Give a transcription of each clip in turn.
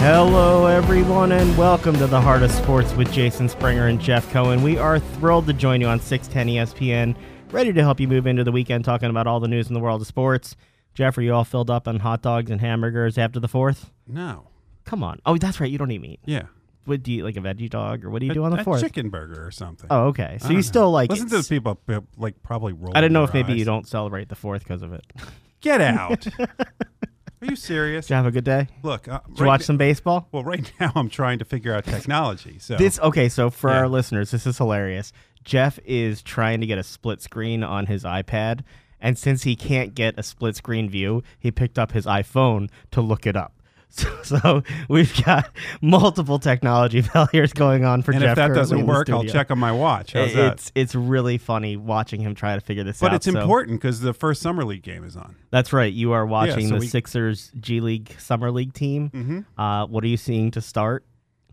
Hello, everyone, and welcome to the Heart of Sports with Jason Springer and Jeff Cohen. We are thrilled to join you on 610 ESPN, ready to help you move into the weekend talking about all the news in the world of sports. Jeff, are you all filled up on hot dogs and hamburgers after the fourth? No. Come on. Oh, that's right. You don't eat meat. Yeah. What do you eat like a veggie dog, or what do you do on the a fourth? chicken burger or something. Oh, okay. So you don't still know. like? Listen to those people like probably rolling. I didn't know if maybe you don't celebrate the fourth because of it. Get out. Are you serious? Did you have a good day? Look, uh, Did you right watch some baseball? Well, right now I'm trying to figure out technology. So This okay, so for Yeah. our listeners, this is hilarious. Jeff is trying to get a split screen on his iPad, and since he can't get a split screen view, he picked up his iPhone to look it up. So, so we've got multiple technology failures going on for and Jeff. if that doesn't work, I'll check on my watch. How's that? It's it's really funny watching him try to figure this out. But it's so- important because the first summer league game is on. That's right. You are watching so the we- Sixers G League Summer League team. Mm-hmm. Uh, what are you seeing to start?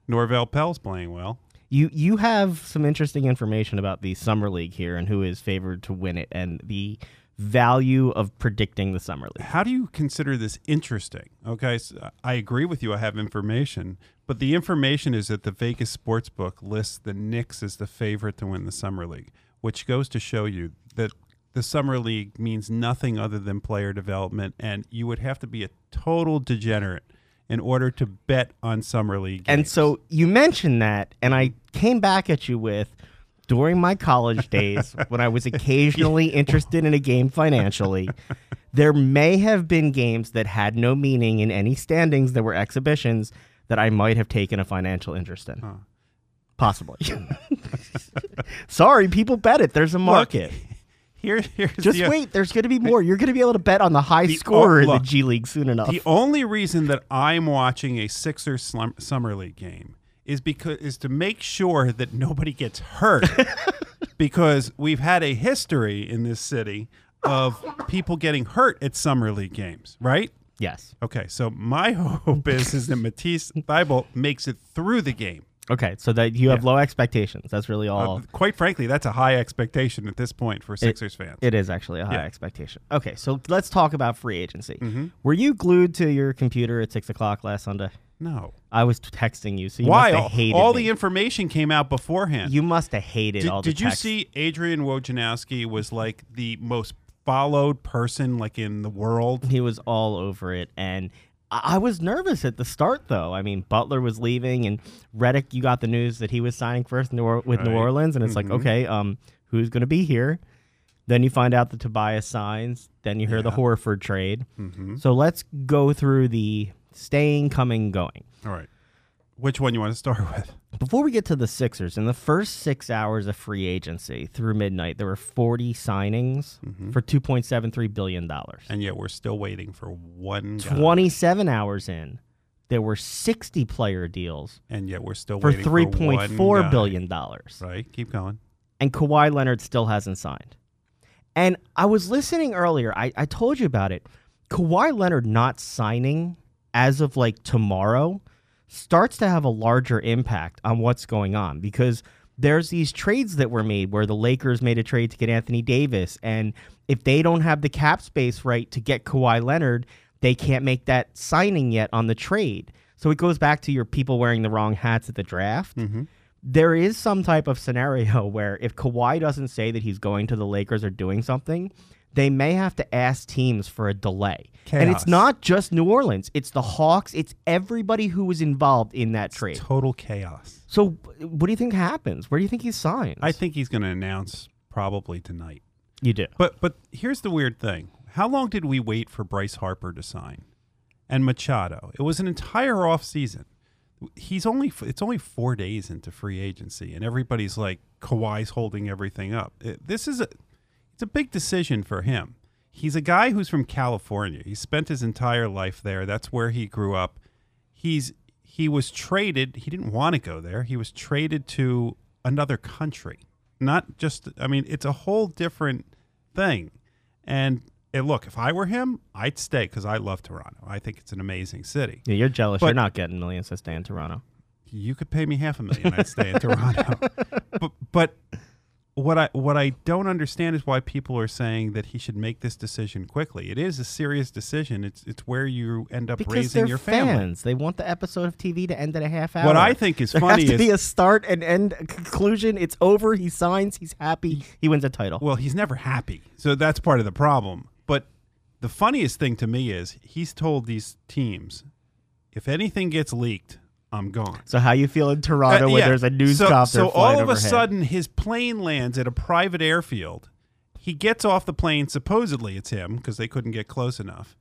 Norvel Pelle's playing well. You you have some interesting information about the summer league here and who is favored to win it and the value of predicting the summer league. How do you consider this interesting? Okay, so I agree with you. I have information, but the information is that the Vegas sports book lists the Knicks as the favorite to win the Summer League, which goes to show you that the Summer League means nothing other than player development, and you would have to be a total degenerate in order to bet on Summer League. And so you mentioned that, and I came back at you with during my college days when I was occasionally interested in a game financially. There may have been games that had no meaning in any standings that were exhibitions that I might have taken a financial interest in. Possibly. Sorry, people bet it. There's a market. here, here's Just the, wait, there's going to be more. You're going to be able to bet on the high The- scorer oh, in the G League soon enough. The only reason that I'm watching a Sixers slum- summer league game is because is to make sure that nobody gets hurt because we've had a history in this city of people getting hurt at summer league games, right? yes. Okay, so my hope is is that Matisse Thybulle makes it through the game. Okay, so that you have Yeah. low expectations. That's really all. Uh, quite frankly, that's a high expectation at this point for Sixers fans. It is actually a high Yeah. expectation. Okay, so let's talk about free agency. Mm-hmm. Were you glued to your computer at six o'clock last Sunday? no. I was texting you, so you Why? must All, have hated all me. the information came out beforehand. you must have hated Did, all the time. did you see Adrian Wojnarowski was like the most followed person like in the world? He was all over it, and I was nervous at the start, though. I mean, Butler was leaving, and Reddick. You got the news that he was signing first New or- with New Orleans, and it's like, Mhm. okay, um, who's going to be here? Then you find out that Tobias signs. Then you hear the Horford trade. Mm-hmm. So let's go through the staying, coming, going. All right. Which one you want to start with? Before we get to the Sixers, in the first six hours of free agency through midnight, there were 40 signings Mhm. for $2.73 billion. And yet we're still waiting for one guy. 27 hours in, there were 60 player deals And yet we're still for waiting for one $3.4 guy. billion. dollars. Right? Keep going. And Kawhi Leonard still hasn't signed. And I was listening earlier, I, I told you about it. Kawhi Leonard not signing as of like tomorrow starts to have a larger impact on what's going on because there's these trades that were made where the Lakers made a trade to get Anthony Davis. And if they don't have the cap space right to get Kawhi Leonard, they can't make that signing yet on the trade. So it goes back to your people wearing the wrong hats at the draft Mm-hmm. there is some type of scenario where if Kawhi doesn't say that he's going to the Lakers or doing something, they may have to ask teams for a delay. And it's not just New Orleans, it's the Hawks, it's everybody who was involved in that trade. Total chaos. So, what do you think happens? Where do you think he signs? I think he's going to announce probably tonight. you do. But but here's the weird thing. How long did we wait for Bryce Harper to sign? And Machado. It was an entire off season. He's only it's only 4 days into free agency and everybody's like Kawhi's holding everything up. It- this is a it's a big decision for him. He's a guy who's from California. He spent his entire life there. That's where he grew up. He's he was traded. He didn't want to go there. He was traded to another country. Not just I mean, it's a whole different thing. And, and look, if I were him, I'd stay because I love Toronto. I think it's an amazing city. Yeah, you're jealous. But- you're not getting millions to stay in Toronto. You could pay me half a million, I'd stay in Toronto. But, but what I what I don't understand is why people are saying that he should make this decision quickly. It is a serious decision. It's it's where you end up Because raising they're your family. fans. They want the episode of TV to end at a half hour. What I think is there funny has to is be a start and end conclusion. It's over. He signs. He's happy. He wins a title. well, he's never happy, so that's part of the problem. But the funniest thing to me is he's told these teams, if anything gets leaked, I'm gone. so how you feel in Toronto Uh, when there's a news so, copter So all of a sudden, his plane lands at a private airfield. He gets off the plane. Supposedly, it's him because they couldn't get close enough.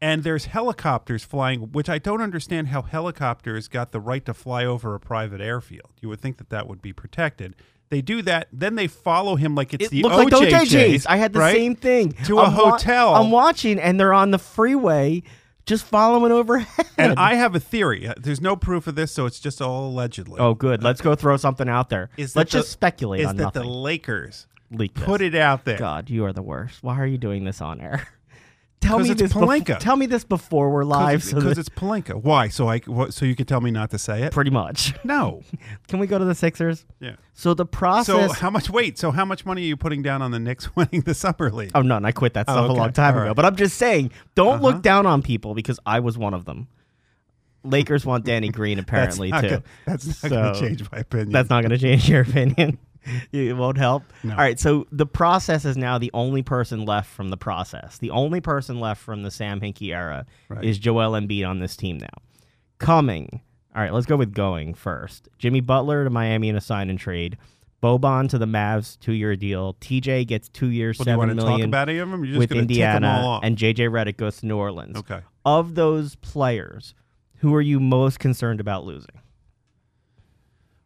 And there's helicopters flying, which I don't understand how helicopters got the right to fly over a private airfield. You would think that that would be protected. They do that, then they follow him like it's It the OJ like the chase, chase. I had the right? same thing. To a I'm wa- hotel. I'm watching, and they're on the freeway, just following overhead. And I have a theory. Uh, There's no proof of this, so it's just all allegedly. oh, good. Let's go throw something out there. Is Let's the- just speculate is on that nothing. the Lakers Leak this. put it out there? God, you are the worst. Why are you doing this on air? Tell me this. Pelinka. tell me this before we're live, so because that- it's Pelinka. Why? So I what, so you can tell me not to say it? pretty much. No. Can we go to the Sixers? Yeah. So the process. So how much? Wait. So how much money are you putting down on the Knicks winning the summer league? oh none. I quit that Oh, stuff a long time ago. But I'm just saying, don't Uh-huh. look down on people because I was one of them. Lakers want Danny Green apparently that's too. Gonna, that's not going to change my opinion. That's not going to change your opinion. it won't help. No. All right. So the process is now the only person left from the process. The only person left from the Sam Hinkie era Right. is Joel Embiid on this team now. Coming. All right. Let's go with going first. Jimmy Butler to Miami in a sign and trade. Boban to the Mavs, two year deal. TJ gets two years, Well, seven want to talk about any of them? You're just with going to tick them all Indiana, off. and JJ Redick goes to New Orleans. okay. Of those players, who are you most concerned about losing?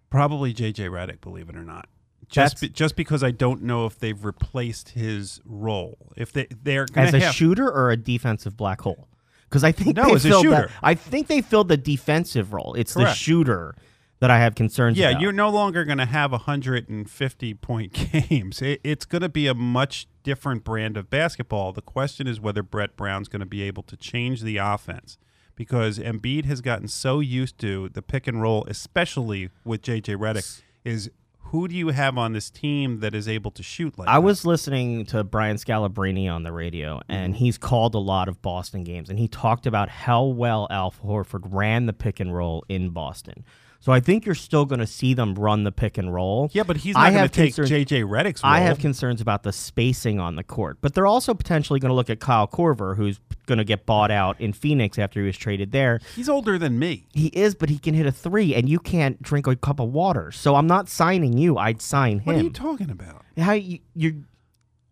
Probably JJ Redick, believe it or not. Just be, just because I don't know if they've replaced his role. If they they're as a have shooter or a defensive black hole? Because I think No, they as a filled shooter. that. I think they filled the defensive role. It's the shooter that I have concerns Yeah, about. you're no longer going to have 150 point games. It, it's going to be a much different brand of basketball. The question is whether Brett Brown's going to be able to change the offense because Embiid has gotten so used to the pick and roll, especially with JJ Redick. Is who do you have on this team that is able to shoot like I that? was listening to Brian Scalabrine on the radio, and Mm-hmm. he's called a lot of Boston games, and he talked about how well Al Horford ran the pick and roll in Boston. So I think you're still going to see them run the pick and roll. Yeah, but he's not going to take concerns- JJ Redick's role. I have concerns about the spacing on the court, but they're also potentially going to look at Kyle Korver, who's going to get bought out in Phoenix after he was traded there. He's older than me. He is, but he can hit a three, and you can't drink a cup of water. So I'm not signing you. I'd sign him. What are you talking about? How you? you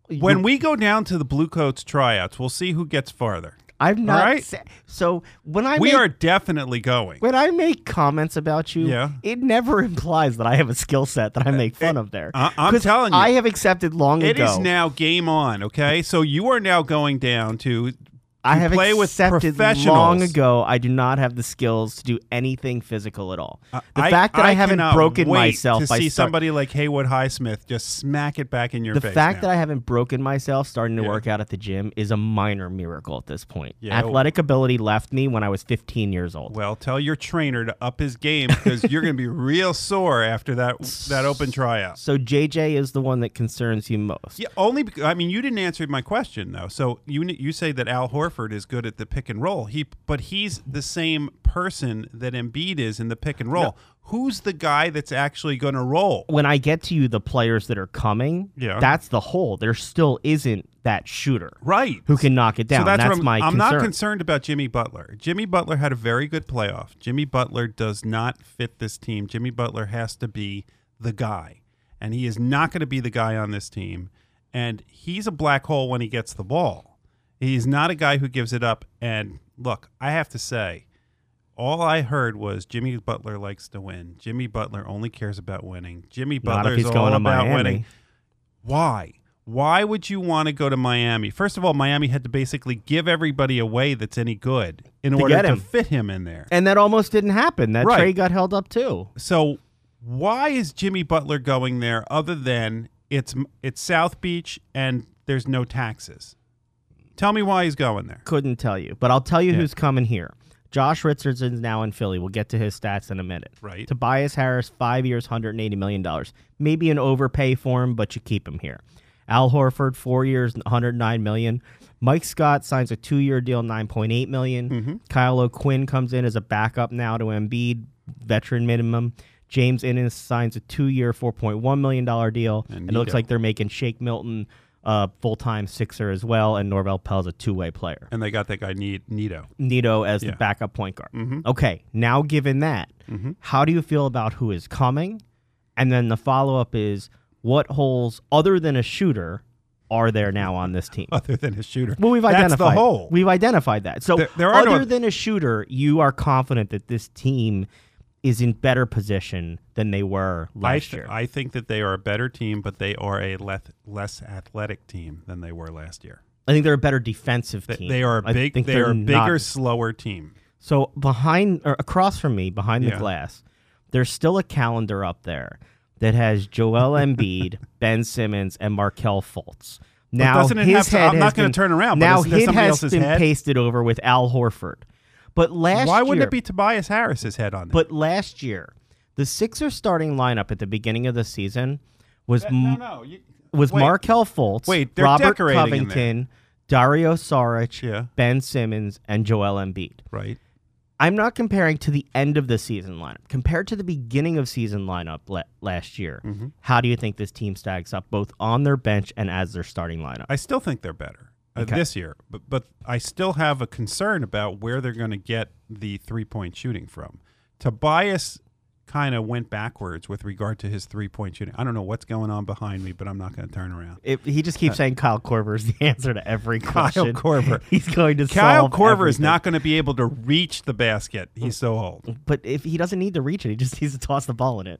When we go down to the Blue Coats tryouts, we'll see who gets farther. I'm not. right. sa- so when I we make, are definitely going. when I make comments about you, Yeah. it never implies that I have a skill set that I uh, make fun of there. I- I'm 'Cause telling you. I have accepted long It ago. It is now game on, okay? So you are now going down to I have play with accepted professionals. long ago. I do not have the skills to do anything physical at all. Uh, the I- fact that I, haven't broken myself to by see start- somebody like Haywood Highsmith just smack it back in your the face. The fact now. that I haven't broken myself starting to Yeah. work out at the gym is a minor miracle at this point. Yeah. Oh. Athletic ability left me when I was 15 years old. well, tell your trainer to up his game because you're going to be real sore after that that open tryout. So JJ is the one that concerns you most. Yeah, only because I mean you didn't answer my question though. So you you say that Al Horford is good at the pick and roll. He but he's the same person that Embiid is in the pick and roll. No. Who's the guy that's actually going to roll? When I get to you, the players that are coming, Yeah. that's the hole. There still isn't that shooter Right. who can knock it down. So that's, that's I'm, my I'm concern. not concerned about Jimmy Butler. Jimmy Butler had a very good playoff. Jimmy Butler does not fit this team. Jimmy Butler has to be the guy, and he is not going to be the guy on this team. And he's a black hole when he gets the ball. He's not a guy who gives it up. And look, I have to say, all I heard was Jimmy Butler likes to win. Jimmy Butler only cares about winning. Jimmy Butler is all about Miami. winning. Why? Why would you want to go to Miami? First of all, Miami had to basically give everybody away that's any good in To order to fit him in there. And that almost didn't happen. That Right. trade got held up too. So, why is Jimmy Butler going there other than it's it's South Beach and there's no taxes? Tell me why he's going there. Couldn't tell you, but I'll tell you Yeah. who's coming here. Josh Richardson's now in Philly. We'll get to his stats in a minute. Right. Tobias Harris, five years, $180 million. Maybe an overpay for him, but you keep him here. Al Horford, four years, 109 million. Mike Scott signs a two-year deal, 9.8 million. Mm-hmm. Kyle O'Quinn comes in as a backup now to Embiid, veteran minimum. James Ennis signs a two-year, $4.1 million deal. And And it looks like they're making Shake Milton a full-time Sixer as well, and Norvel Pelle's a two-way player. And they got that guy Neto. Neto as Yeah. the backup point guard. Mhm. Okay, now given that, Mhm. how do you feel about who is coming? And then the follow up is what holes other than a shooter are there now on this team? Other than a shooter. Well, we've That's identified the hole. We've identified that. So There- there are no- other than a shooter, you are confident that this team is in better position than they were I, last th- year. I think that they are a better team, but they are a less, less athletic team than they were last year. I think they're a better defensive team. they are a I big. think They they're are a not- bigger, slower team. So behind or across from me, behind the Yeah. glass, there's still a calendar up there that has Joel Embiid, Ben Simmons, and Markelle Fultz. Now doesn't it his have to- head I'm not gonna turn around, but Now there his somebody has been head? pasted over with Al Horford. But last Why wouldn't year, it be Tobias Harris's head on? But last year, the Sixers starting lineup at the beginning of the season was m- no. You, was wait. Markelle Fultz, Wait, Robert decorating in there. Covington, Dario Saric, Yeah. Ben Simmons, and Joel Embiid. Right. I'm not comparing to the end of the season lineup. Compared to the beginning of season lineup la- last year, Mm-hmm. how do you think this team stacks up both on their bench and as their starting lineup? I still think they're better uh, Okay. this year, but but I still have a concern about where they're going to get the three point shooting from. Tobias kind of went backwards with regard to his three point shooting. I don't know what's going on behind me, but I'm not going to turn around. It- he just keeps saying Kyle Korver is the answer to every Kyle question. Korver. He's going to Kyle Korver is not going to be able to reach the basket. He's so old. But if he doesn't need to reach it, he just needs to toss the ball in it.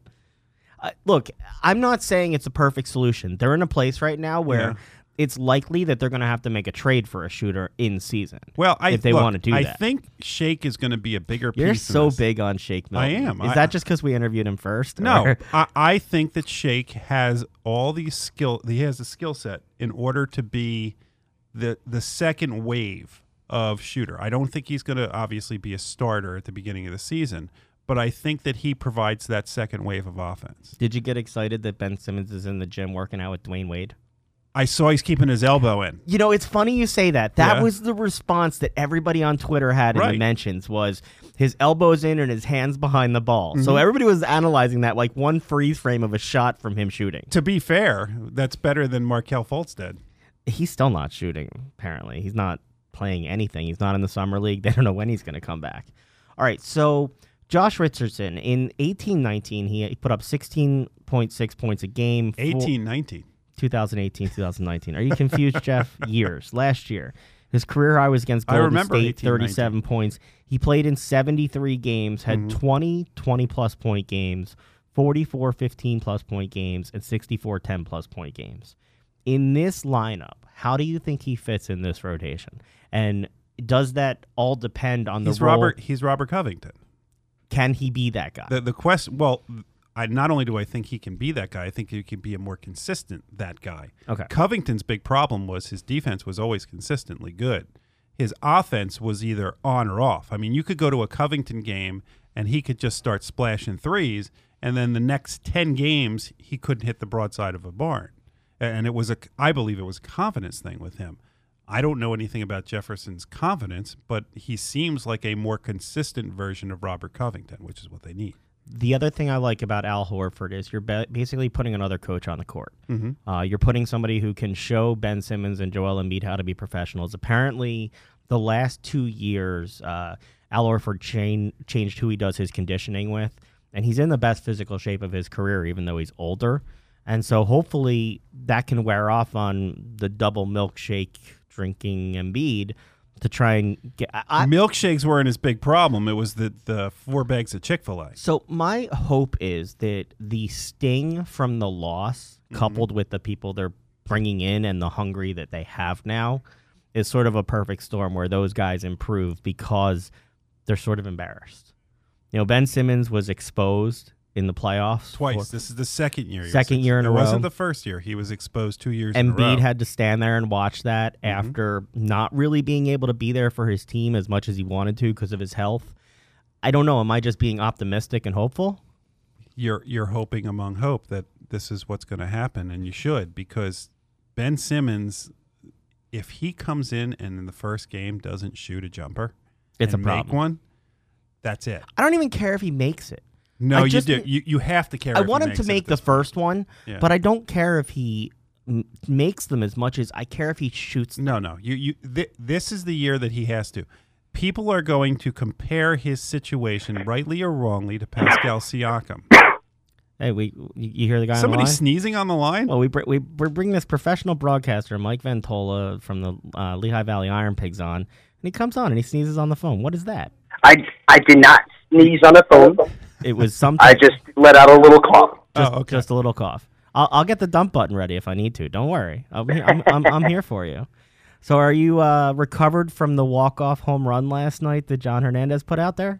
Uh, look, I'm not saying it's a perfect solution. They're in a place right now where Yeah. It's likely that they're going to have to make a trade for a shooter in season. Well, I, if they look, want to do I that. think Shake is going to be a bigger piece. You're so big on Shake I am. Is I- that just because we interviewed him first? No, I, I think that Shake has all these skill. He has a skill set in order to be the the second wave of shooter. I don't think he's going to obviously be a starter at the beginning of the season, but I think that he provides that second wave of offense. Did you get excited that Ben Simmons is in the gym working out with Dwyane Wade? I saw he's keeping his elbow in. You know, it's funny you say that. That Yeah. was the response that everybody on Twitter had in the Right. mentions was his elbows in and his hands behind the ball. So Mhm. everybody was analyzing that like one freeze frame of a shot from him shooting. To be fair, that's better than Markelle Fultz did. He's still not shooting, apparently. He's not playing anything. He's not in the summer league. They don't know when he's going to come back. All right, so Josh Richardson in 18-19, he he put up 16.6 points a game. four- 18, 19. 2018, 2019. Are you confused, Jeff? Years. Last year. His career high was against I Golden remember State, 18, 37 points. He played in 73 games, had Mhm. 20 20 plus point games, 44 15 plus point games, and 64 10 plus point games. In this lineup, how do you think he fits in this rotation? And does that all depend on the He's role? Robert. He's Robert Covington. Can he be that guy? The the question. Well, I not only do I think he can be that guy, I think he can be a more consistent that guy. okay. Covington's big problem was his defense was always consistently good. His offense was either on or off. I mean, you could go to a Covington game and he could just start splashing threes, and then the next ten games he couldn't hit the broadside of a barn. And it was a, I believe it was a confidence thing with him. I don't know anything about Jefferson's confidence, but he seems like a more consistent version of Robert Covington, which is what they need. The other thing I like about Al Horford is you're ba- basically putting another coach on the court. Mm-hmm. Uh, you're putting somebody who can show Ben Simmons and Joel Embiid how to be professionals. Apparently, the last two years, uh, Al Horford chain, changed who he does his conditioning with, and he's in the best physical shape of his career, even though he's older. And so, hopefully, that can wear off on the double milkshake drinking Embiid to try and get. I, Milkshakes weren't his big problem. It was the, the four bags of Chick fil A. So my hope is that the sting from the loss, mm-hmm. coupled with the people they're bringing in and the hungry that they have now, is sort of a perfect storm where those guys improve because they're sort of embarrassed. You know, Ben Simmons was exposed in the playoffs. Twice. This is the second year. Second year in it a row. It wasn't the first year. He was exposed two years in a row. Embiid had to stand there and watch that Mm-hmm. after not really being able to be there for his team as much as he wanted to because of his health. I don't know. Am I just being optimistic and hopeful? you're you're hoping among hope that this is what's going to happen, and you should because Ben Simmons, if he comes in and in the first game doesn't shoot a jumper, It's and a make problem. one, that's it. I don't even care if he makes it. No, I you just- do. You you have to care. I if he want him makes to make the point. first one, Yeah. but I don't care if he m- makes them as much as I care if he shoots. No, no. You you. Th- this is the year that he has to. People are going to compare his situation, rightly or wrongly, to Pascal Siakam. Hey, we you you hear the guy Somebody on the line? sneezing on the line. Well, we br- we we're bringing this professional broadcaster, Mike Ventola from the uh, Lehigh Valley IronPigs, on, and he comes on and he sneezes on the phone. What is that? I, I did not sneeze on the phone. It was something. I just let out a little cough. just, oh, okay. just a little cough. I'll, I'll get the dump button ready if I need to. Don't worry. I'll be, I'm, I'm, I'm here for you. So, are you uh, recovered from the walk off home run last night that John Hernandez put out there?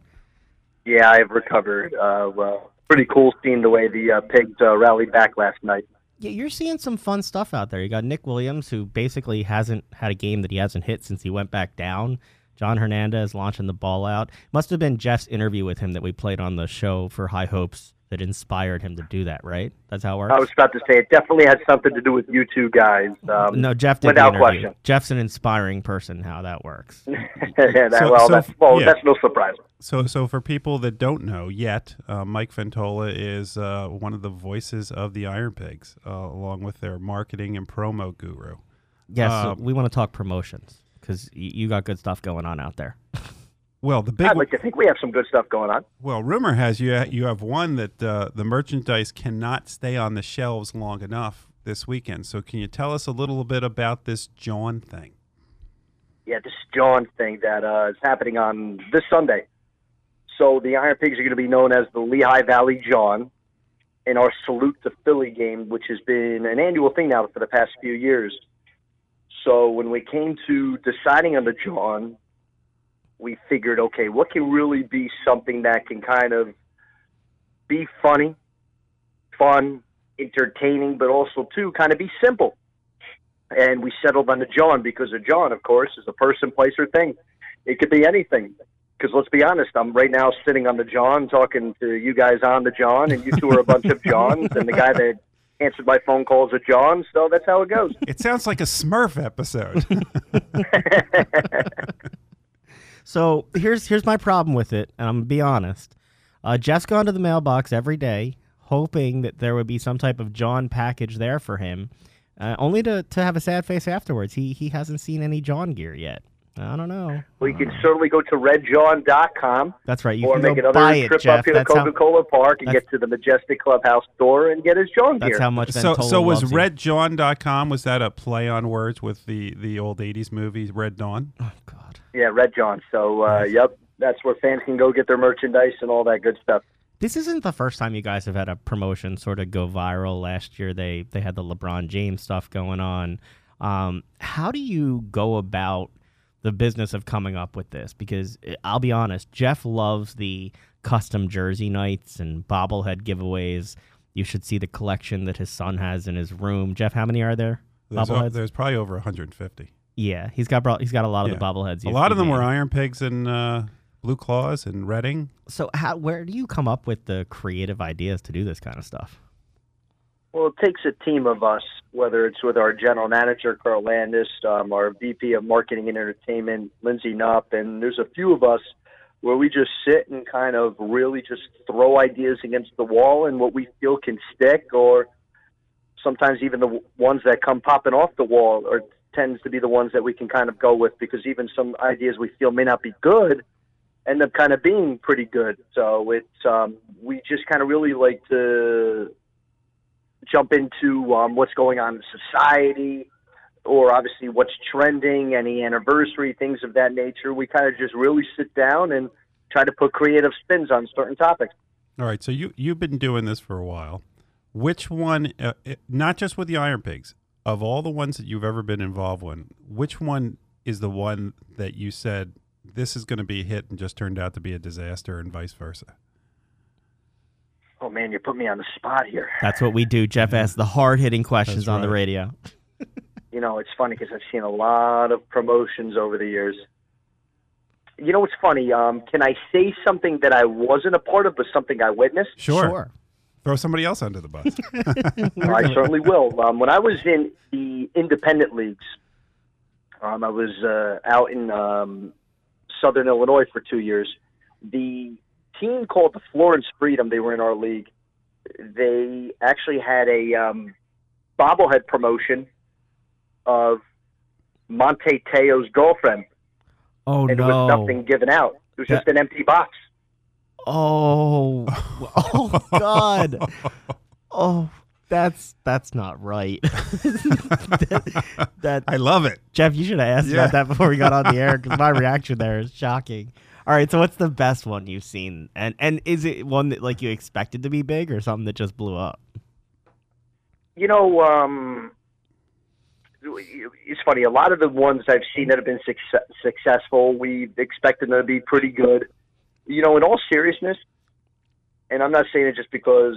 Yeah, I've recovered. Uh, well, pretty cool seeing the way the uh, pigs uh, rallied back last night. Yeah, you're seeing some fun stuff out there. You got Nick Williams, who basically hasn't had a game that he hasn't hit since he went back down. John Hernandez launching the ball out. Must have been Jeff's interview with him that we played on the show for High Hopes that inspired him to do that, right? That's how it works. I was about to say it definitely had something to do with you two guys. Um, no, Jeff did without the interview. question. Jeff's an inspiring person. How that works. that, So- well, so- that's well, yeah. that's no surprise. So, so for people that don't know yet, uh, Mike Ventola is uh, one of the voices of the IronPigs, uh, along with their marketing and promo guru. Yes, Uh, we want to talk promotions because you got good stuff going on out there. Well, the big I'd like to think we have some good stuff going on. well rumor has you you have one that uh, the merchandise cannot stay on the shelves long enough this weekend. So, can you tell us a little bit about this Jawn thing? Yeah, this Jawn thing that uh, is happening on this Sunday. So the IronPigs are going to be known as the Lehigh Valley Jawn in our Salute to Philly game, which has been an annual thing now for the past few years. So when we came to deciding on the Jawn, we figured, okay, what can really be something that can kind of be funny, fun, entertaining, but also too kind of be simple and we settled on the Jawn because a Jawn, of course, is a person, place, or thing. It could be anything. Because let's be honest, I'm right now sitting on the Jawn, talking to you guys on the Jawn, and you two are a bunch of Jawns, and the guy that answered my phone calls is a Jawn. So that's how it goes. It sounds like a Smurf episode. So here's here's my problem with it, and I'm gonna be honest. Uh, Jeff's gone to the mailbox every day, hoping that there would be some type of Jawn package there for him, uh, only to, to have a sad face afterwards. He he hasn't seen any Jawn gear yet. I don't know. well, you can certainly go to redjawn.com That's right. You or can make go another buy it, trip Jeff. up here to That's how, Coca-Cola Park and get to the Majestic Clubhouse door and get his Jawn that's gear. how much. so, so was loves you. RedJawn.com? Was that a play on words with the the old '80s movie Red Dawn? Oh God. yeah, Red Jawn. So, uh, yep, that's where fans can go get their merchandise and all that good stuff. This isn't the first time you guys have had a promotion sort of go viral. Last year they they had the LeBron James stuff going on. Um, how do you go about the business of coming up with this? Because eh, I'll be honest, Jeff loves the custom jersey nights and bobblehead giveaways. You should see the collection that his son has in his room. Jeff, how many are there? There's, o- there's probably over 150. Yeah, he's got he's got a lot of Yeah. the bobbleheads. A lot of them were. IronPigs and uh, Blue Claws and Reading. So how where do you come up with the creative ideas to do this kind of stuff? Well, it takes a team of us, whether it's with our general manager, Carl Landes, um, our VP of Marketing and Entertainment, Lindsay Knupp, and there's a few of us where we just sit and kind of really just throw ideas against the wall and what we feel can stick, or sometimes even the ones that come popping off the wall or tends to be the ones that we can kind of go with because even some ideas we feel may not be good end up kind of being pretty good. So it's um, we just kind of really like to jump into um, what's going on in society or obviously what's trending, any anniversary, things of that nature. We kind of just really sit down and try to put creative spins on certain topics. All right, so you you've been doing this for a while. Which one, uh, not just with the IronPigs, of all the ones that you've ever been involved in, which one is the one that you said this is going to be a hit and just turned out to be a disaster, and vice versa? Oh man, you put me on the spot here. That's what we do. Jeff asks the hard hitting questions That's on the radio. You know, it's funny because I've seen a lot of promotions over the years. You know what's funny? Um, can I say something that I wasn't a part of, but something I witnessed? Sure. Throw somebody else under the bus. I certainly will. Um, when I was in the independent leagues, um, I was uh, out in um, Southern Illinois for two years. The team called the Florence Freedom, they were in our league. They actually had a um, bobblehead promotion of Manti Te'o's girlfriend, Oh and no! it was nothing given out. It was just an empty box. Oh, oh God! Oh, that's that's not right. that, that- I love it. Jeff, you should have asked Yeah. about that before we got on the air because my reaction there is shocking. All right, so what's the best one you've seen, and and is it one that like you expected to be big or something that just blew up? you know, um, it's funny. A lot of the ones I've seen that have been success- successful, we expected them to be pretty good. You know, in all seriousness, and I'm not saying it just because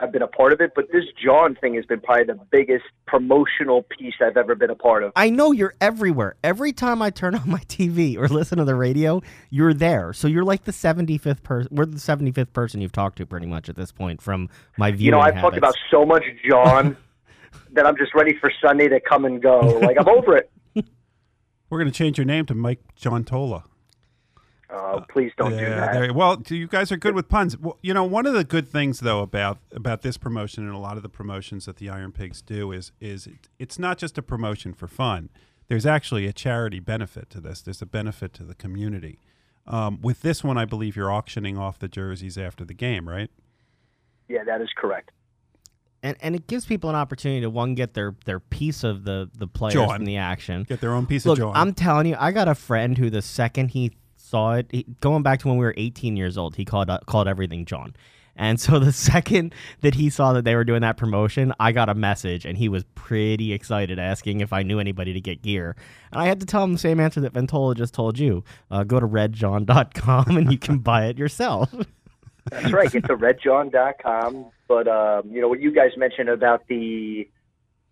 I've been a part of it, but this Jawn thing has been probably the biggest promotional piece I've ever been a part of. I know you're everywhere. Every time I turn on my TV or listen to the radio, you're there. So you're like the 75th person. We're the 75th person you've talked to pretty much at this point from my viewing You know, I've habits. talked about so much Jawn that I'm just ready for Sunday to come and go. Like I'm over it. We're going to change your name to Mike Jawn Tola. Uh, please don't do that. there- well, you guys are good with puns. Well, you know, one of the good things though about about this promotion and a lot of the promotions that the IronPigs do is is it, it's not just a promotion for fun. There's actually a charity benefit to this. There's a benefit to the community. Um, with this one, I believe you're auctioning off the jerseys after the game, right? Yeah, that is correct. and and it gives people an opportunity to one get their their piece of the the players Jawn. from the action. Get their own piece Look, of Jawn. I'm telling you, I got a friend who the second he saw it, he, going back to when we were 18 years old, he called uh, called everything Jawn. And so the second that he saw that they were doing that promotion, I got a message and he was pretty excited asking if I knew anybody to get gear. And I had to tell him the same answer that Ventola just told you. Uh, go to redjawn.com and you can buy it yourself. That's right. Get to redjawn.com. But, um, you know, what you guys mentioned about the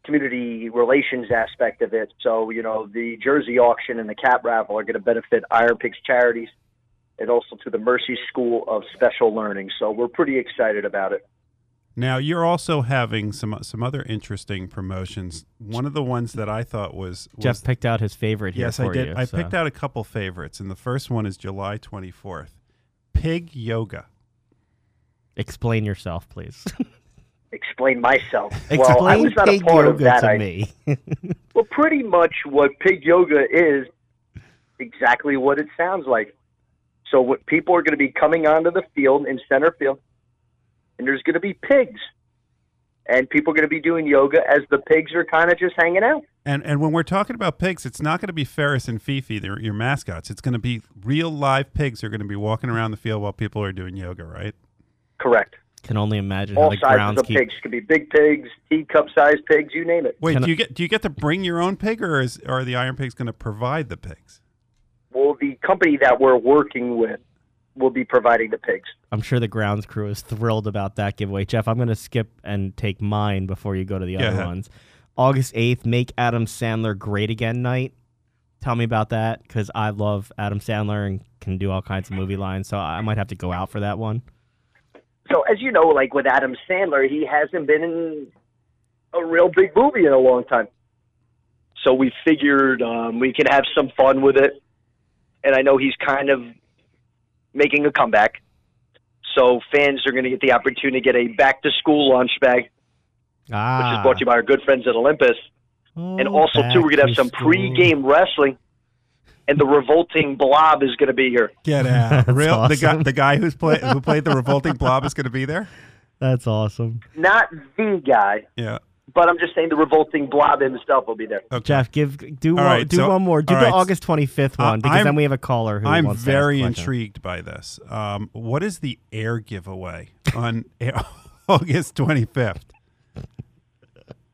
community relations aspect of it. So, you know, the jersey auction and the cap raffle are going to benefit IronPigs charities and also to the Mercy School of Special Learning. So we're pretty excited about it. Now you're also having some some other interesting promotions. One of the ones that I thought was, was Jeff picked out his favorite here yes, for I did. you. I so- picked out a couple favorites, and the first one is July 24th. Pig yoga. Explain yourself, please. Explain myself. Explain well, I was not pig a part yoga of that. to I- me. Well, pretty much what pig yoga is exactly what it sounds like. So what people are going to be coming onto the field in center field, and there's going to be pigs, and people are going to be doing yoga as the pigs are kind of just hanging out. And and when we're talking about pigs, it's not going to be FeRROUS and FeFe, they're your mascots. It's going to be real live pigs who are going to be walking around the field while people are doing yoga, right? Correct. Can only imagine how All the sizes grounds of keep pigs could be big pigs, teacup sized pigs, you name it. Wait, Can do I- you get do you get to bring your own pig, or is are the IronPigs going to provide the pigs? Well, the company that we're working with will be providing the pigs. I'm sure the grounds crew is thrilled about that giveaway. Jeff, I'm going to skip and take mine before you go to the Go other ahead. ones. August 8th, Make Adam Sandler Great Again night. Tell me about that because I love Adam Sandler and can do all kinds of movie lines. So I might have to go out for that one. So, as you know, like with Adam Sandler, he hasn't been in a real big movie in a long time. So we figured um, we could have some fun with it, and I know he's kind of making a comeback. So fans are going to get the opportunity to get a back to school lunch bag, Ah. which is brought to you by our good friends at Olympus. and Oh, also too, we're going to have some pre-game wrestling, and the revolting blob is going to be here. Get out! That's Real the guy the guy who's play, who played the revolting blob is going to be there. That's awesome. Not the guy, Yeah. but I'm just saying the revolting blob himself will be there. Okay. Jeff, give do All one, right, do so- one more. Do the right, August 25th Uh, one because I'm- then we have a caller who I'm wants to ask very intrigued by this. Um, what is the air giveaway on August 25th?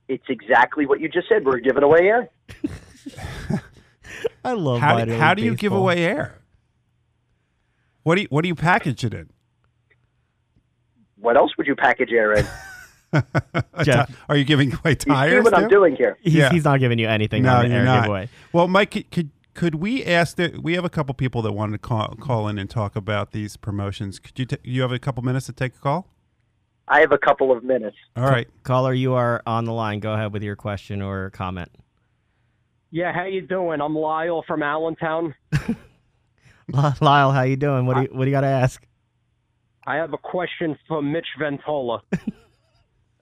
It's exactly what you just said. We're giving away air. I love How, minor do, how do you give away air? What do you what do you package it in? what else would you package air in? Jeff. ti- Are you giving away You see tires? what I'm too? doing here? He's, Yeah. he's not giving you anything No, on the you're air not. giveaway. Well, Mike, could- could could we ask that we have a couple people that wanted to call, call in and talk about these promotions? Could you ta- you have a couple minutes to take a call? I have a couple of minutes. All right. Caller, you are on the line. Go ahead with your question or comment. Yeah, how you doing? I'm Lyle from Allentown. Lyle, how you doing? What do you, what do you got to ask? I have a question for Mitch Ventola.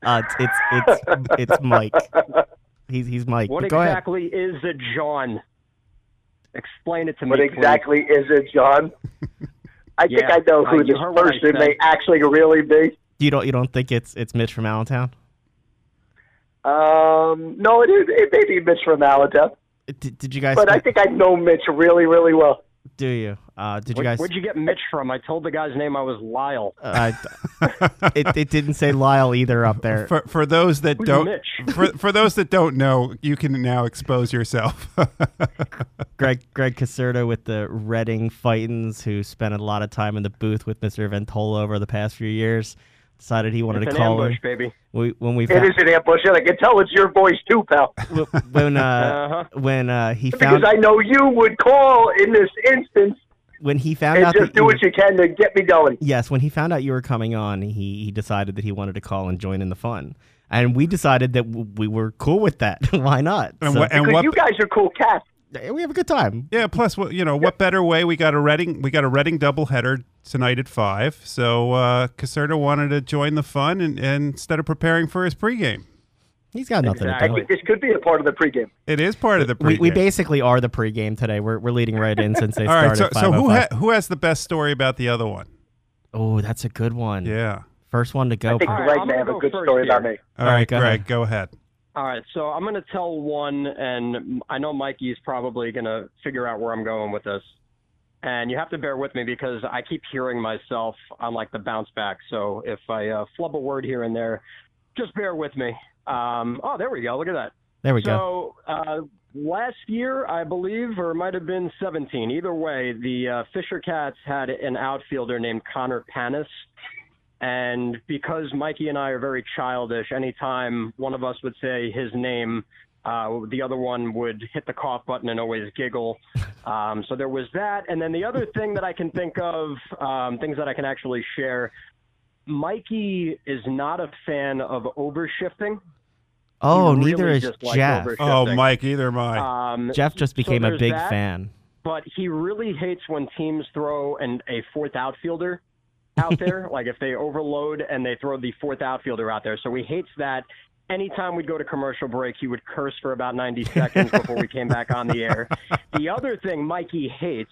Uh, it's it's it's, it's Mike. He's he's Mike. What But Go ahead. exactly is a Jawn? Explain it to me. What please. exactly is it, John? I think I know uh, who you this heard what I person may actually really be. You don't you don't think it's it's Mitch from Allentown? Um, no, it is. It may be Mitch from Allentown, Did, did you guys? but I think I know Mitch really, really well. do you? Uh, did you guys? Where'd you get Mitch from? I told the guy's name I was Lyle. uh, it it didn't say Lyle either up there. For for those that Who's don't Mitch? for for those that don't know, you can now expose yourself. Greg Greg Casserta with the Reading Fightins, who spent a lot of time in the booth with Mr. Ventola over the past few years, decided he wanted It's to an call ambush, in. baby. We, when we It found, is an ambush, and I can tell it's your voice too, pal. when uh, Uh-huh. when uh, he Because I know you would call in this instance when he found and out just do you what you can to get me going. Yes, when he found out you were coming on, he, he decided that he wanted to call and join in the fun. And we decided that w- we were cool with that. Why not? And So, what- and Because what- you guys are cool cats. We have a good time. yeah. Plus, what you know, what better way? We got a Reading we got a Reading doubleheader tonight at five. So uh, Casserta wanted to join the fun and, and instead of preparing for his pregame. He's got nothing Exactly. to do. think this could be a part of the pregame. It is part of the pregame. we basically are the pregame today. We're, we're leading right in since they All right. started. So so who ha- who has the best story about the other one? oh, that's a good one. Yeah. First one to go. I think All right, Greg I'm may have a go good first story about me. All All right, right, go Greg, ahead. go ahead. All right, so I'm going to tell one, and I know Mikey's probably going to figure out where I'm going with this. And you have to bear with me because I keep hearing myself on like the bounce back. So if I uh, flub a word here and there, just bear with me. Um, oh, there we go. Look at that. there we go. So uh, last year, I believe, or might have been 17. Either way, the uh, Fisher Cats had an outfielder named Connor Panas. And because Mikey and I are very childish, anytime one of us would say his name, uh, the other one would hit the cough button and always giggle. Um, so there was that. And then the other thing that I can think of, um, things that I can actually share, Mikey is not a fan of overshifting. Oh, he neither is Jeff. Oh, Mike, either am I. Um, Jeff just so became a big that, fan. But he really hates when teams throw an, a fourth outfielder out there. like if they overload and they throw the fourth outfielder out there. So he hates that. Anytime we'd go to commercial break, he would curse for about 90 seconds before we came back on the air. The other thing Mikey hates,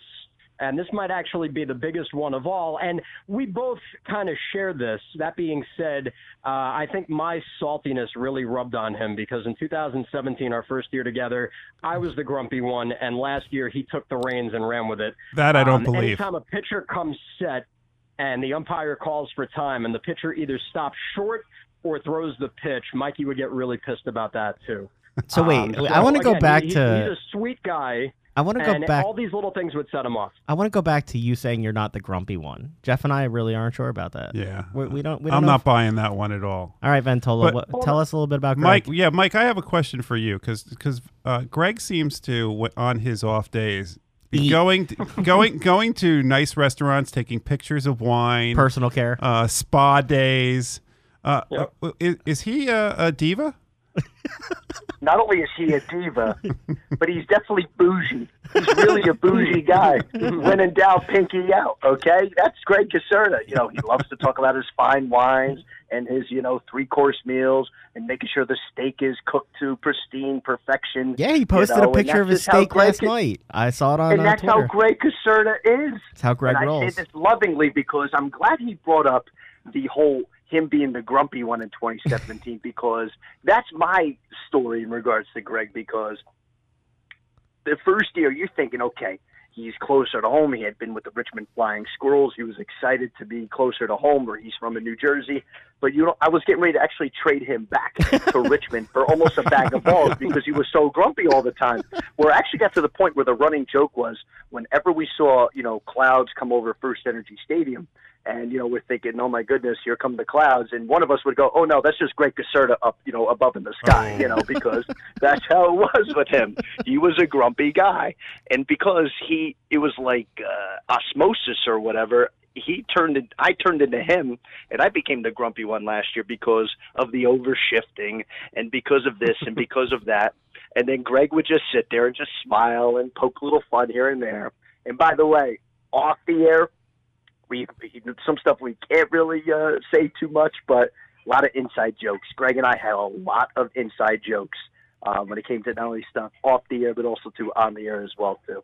and this might actually be the biggest one of all, and we both kind of share this. That being said, uh, I think my saltiness really rubbed on him because in 2017, our first year together, I was the grumpy one, and last year he took the reins and ran with it. that I don't Um, believe. Anytime a pitcher comes set and the umpire calls for time and the pitcher either stops short or throws the pitch, Mikey would get really pissed about that too. So wait, Um, I want to go back he- to. He's a sweet guy, I want to go back. all these little things would set him off. I want to go back to you saying you're not the grumpy one. Jeff and I really aren't sure about that. yeah. We, we don't. We don't I'm not if- buying that one at all. All right, Ventola. But- what, tell us a little bit about Greg. Mike, yeah, Mike, I have a question for you because uh, Greg seems to on his off days be Eat. Going to, going going to nice restaurants, taking pictures of wine, personal care. uh, spa days. Uh, Yep. uh, is, is he a, a diva? Not only is he a diva, but he's definitely bougie. He's really a bougie guy. when in doubt, pinky out. Okay, that's Greg Casserta. You know, he loves to talk about his fine wines and his, you know, three course meals and making sure the steak is cooked to pristine perfection. yeah, he posted you know, a picture of his that's just how steak last night. I saw it on and uh, that's Twitter. how Greg Casserta is. That's how Greg and I rolls. say this lovingly because I'm glad he brought up the whole him being the grumpy one in 2017 because that's my story in regards to Greg because the first year you're thinking, okay, he's closer to home. He had been with the Richmond Flying Squirrels. He was excited to be closer to home where he's from in New Jersey. But you know, I was getting ready to actually trade him back to Richmond for almost a bag of balls because he was so grumpy all the time. Where it actually got to the point where the running joke was, whenever we saw you know clouds come over FirstEnergy Stadium, and you know we're thinking, oh my goodness, here come the clouds, and one of us would go, oh no, that's just Greg Casserta up, you know, above in the sky, Oh. you know, because that's how it was with him. He was a grumpy guy, and because he, it was like uh, osmosis or whatever. He turned. I turned into him, and I became the grumpy one last year because of the overshifting, and because of this, and because of that. And then Greg would just sit there and just smile and poke a little fun here and there. And by the way, off the air, we some stuff we can't really uh, say too much, but a lot of inside jokes. Greg and I had a lot of inside jokes um, when it came to not only stuff off the air, but also to on the air as well too.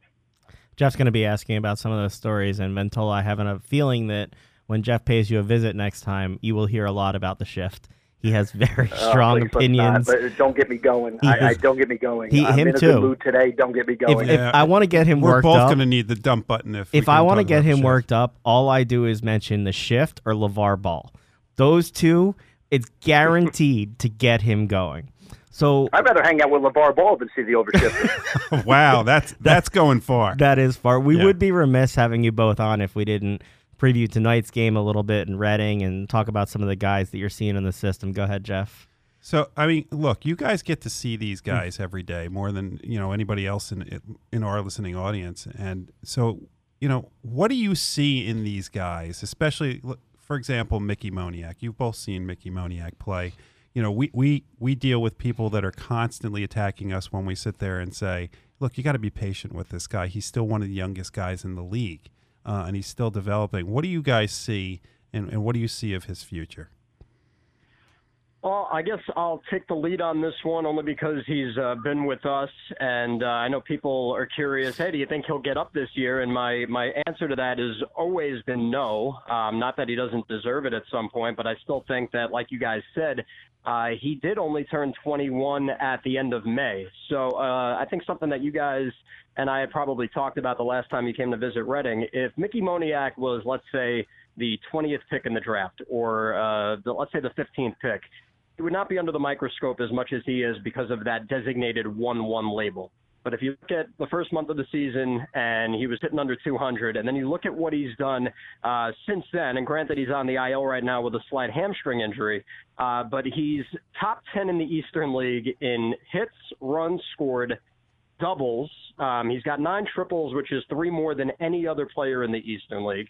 Jeff's going to be asking about some of those stories, and Ventola, I have a feeling that when Jeff pays you a visit next time, you will hear a lot about the shift. He has very Uh, strong please, let's opinions. Not, but don't get me going. He I, I don't get me going. He- I'm him in a too. good mood today. Don't get me going. if Yeah. I want to get him We're worked both up, going to need the dump button if if I want to get him shift. worked up, all I do is mention the shift or LeVar Ball. Those two, it's guaranteed to get him going. So I'd rather hang out with LeVar Ball than see the overshifting. wow, that's that's going far. that is far. We Yeah. would be remiss having you both on if we didn't preview tonight's game a little bit in Reading and talk about some of the guys that you're seeing in the system. Go ahead, Jeff. So I mean, look, you guys get to see these mm. guys every day more than you know anybody else in in our listening audience, and so you know what do you see in these guys, especially for example, Mickey Moniak. You've both seen Mickey Moniak play. You know, we we we deal with people that are constantly attacking us when we sit there and say, "Look, you got to be patient with this guy. He's still one of the youngest guys in the league, uh, and he's still developing." What do you guys see, and, and what do you see of his future? Well, I guess I'll take the lead on this one only because he's uh, been with us, and uh, I know people are curious. Hey, do you think he'll get up this year? And my my answer to that has always been no. Um, not that he doesn't deserve it at some point, but I still think that, like you guys said, uh, he did only turn 21 at the end of May. So uh, I think something that you guys and I had probably talked about the last time you came to visit Reading. If Mickey Moniak was, let's say, the 20th pick in the draft, or uh, the, let's say the 15th pick, he would not be under the microscope as much as he is because of that designated 1-1 label. But if you look at the first month of the season and he was hitting under 200, and then you look at what he's done uh, since then, and granted he's on the IL right now with a slight hamstring injury, uh, but he's top 10 in the Eastern League in hits, runs scored, doubles. Um, he's got nine triples, which is three more than any other player in the Eastern League.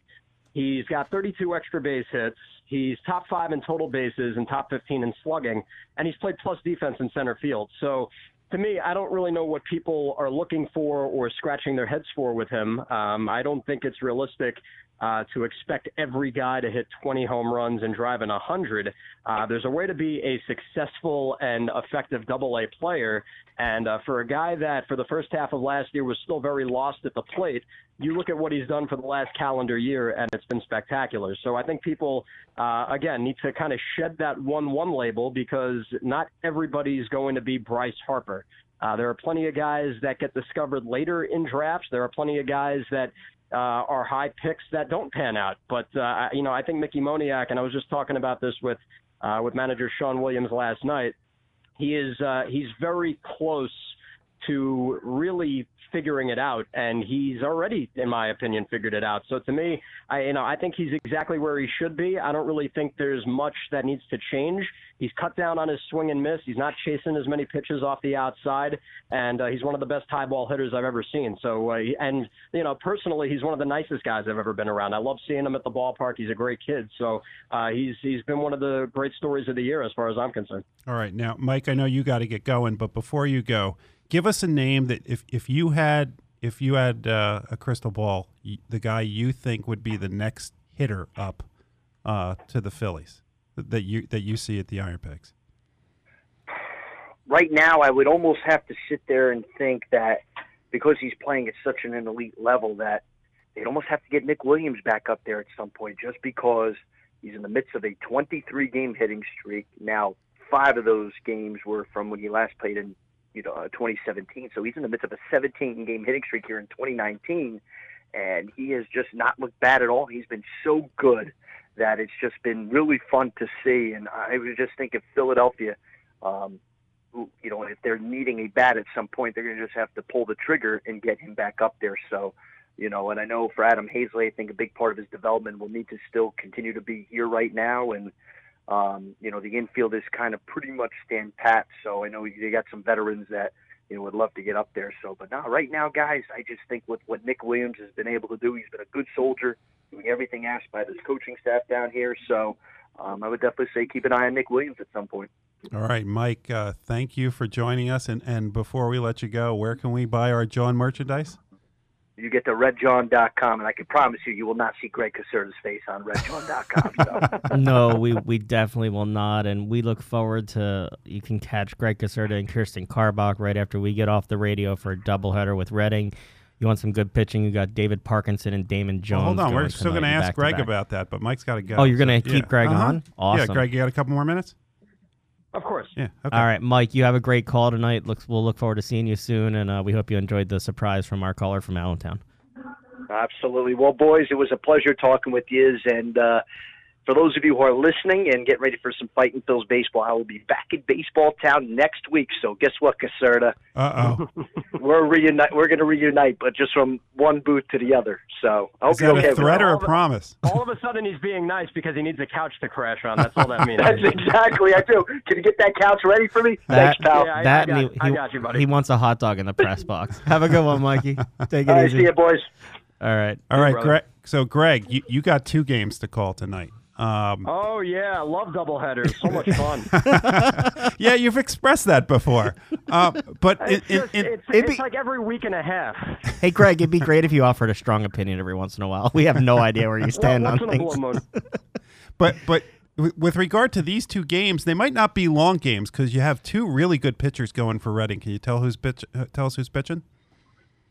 He's got 32 extra base hits. He's top five in total bases and top 15 in slugging, and he's played plus defense in center field. So, to me, I don't really know what people are looking for or scratching their heads for with him. Um, I don't think it's realistic uh, to expect every guy to hit 20 home runs and drive in 100. Uh, there's a way to be a successful and effective double A player. And uh, for a guy that for the first half of last year was still very lost at the plate, you look at what he's done for the last calendar year, and it's been spectacular. So I think people, uh, again, need to kind of shed that 1 1 label because not everybody's going to be Bryce Harper. Uh, there are plenty of guys that get discovered later in drafts. There are plenty of guys that uh, are high picks that don't pan out. But uh, you know, I think Mickey Moniak, and I was just talking about this with uh, with manager Shawn Williams last night. He is uh, he's very close to really figuring it out, and he's already, in my opinion, figured it out. So to me, I you know I think he's exactly where he should be. I don't really think there's much that needs to change. He's cut down on his swing and miss. He's not chasing as many pitches off the outside, and uh, he's one of the best high ball hitters I've ever seen. So uh, and you know personally, he's one of the nicest guys I've ever been around. I love seeing him at the ballpark. He's a great kid. So uh, he's he's been one of the great stories of the year as far as I'm concerned. All right, now, Mike, I know you got to get going, but before you go, give us a name that if if you had if you had uh, a crystal ball, the guy you think would be the next hitter up uh, to the Phillies that you that you see at the IronPigs. right now, I would almost have to sit there and think that because he's playing at such an elite level that they'd almost have to get Nick Williams back up there at some point, just because he's in the midst of a 23 game hitting streak. Now, five of those games were from when he last played in you know uh, 2017, so he's in the midst of a 17 game hitting streak here in 2019, and he has just not looked bad at all. He's been so good. That it's just been really fun to see. And I was just thinking Philadelphia, um, who, you know, if they're needing a bat at some point, they're going to just have to pull the trigger and get him back up there. So, you know, and I know for Adam Haseley, I think a big part of his development will need to still continue to be here right now. And, um, you know, the infield is kind of pretty much stand pat. So I know you got some veterans that, you know, would love to get up there. So, but now, right now, guys, I just think with what Nick Williams has been able to do, he's been a good soldier, doing everything asked by this coaching staff down here. So, um, I would definitely say keep an eye on Nick Williams at some point. All right, Mike. Uh, thank you for joining us. And and before we let you go, where can we buy our Jawn merchandise? You get to redjawn.com, and I can promise you, you will not see Greg Casserta's face on redjawn.com. So. no, we we definitely will not, and we look forward to. You can catch Greg Casserta and Kirsten Karbach right after we get off the radio for a doubleheader with Reading. You want some good pitching? You got David Parkinson and Damon Jones. Well, hold on, going we're still going to ask Greg about that, but Mike's got to go. Oh, you're gonna So, keep yeah. Greg Uh-huh. on? Awesome. Yeah, Greg, you got a couple more minutes? Of course. Yeah. Okay. All right, Mike. You have a great call tonight. Looks, we'll look forward to seeing you soon, and uh, we hope you enjoyed the surprise from our caller from Allentown. Absolutely. Well, boys, it was a pleasure talking with you. And uh, for those of you who are listening and getting ready for some Fighting Phil's baseball, I will be back in Baseball Town next week. So guess what, Casserta? Uh oh. We're reunite. We're going to reunite, but just from one booth to the other. So I hope Is you're that okay. a threat or a promise? All of a sudden, he's being nice because he needs a couch to crash on. That's all that means. That's exactly. I do. Can you get that couch ready for me? That- Thanks, pal. Yeah, I- that got- he, I got you, buddy. He wants a hot dog in the press box. Have a good one, Mikey. Take it All right, easy. see you, boys. All right. All right, brother. Greg. So, Greg, you, you got two games to call tonight. Um, Oh yeah, I love doubleheaders. So much fun. yeah, you've expressed that before. Uh, but It's, in, just, in, it's, it'd it's be- like every week and a half. Hey, Greg, it'd be great if you offered a strong opinion every once in a while. We have no idea where you stand Once on in a blue things. but but with regard to these two games, they might not be long games because you have two really good pitchers going for Reading. Can you tell who's pitch, uh, tell us who's pitching?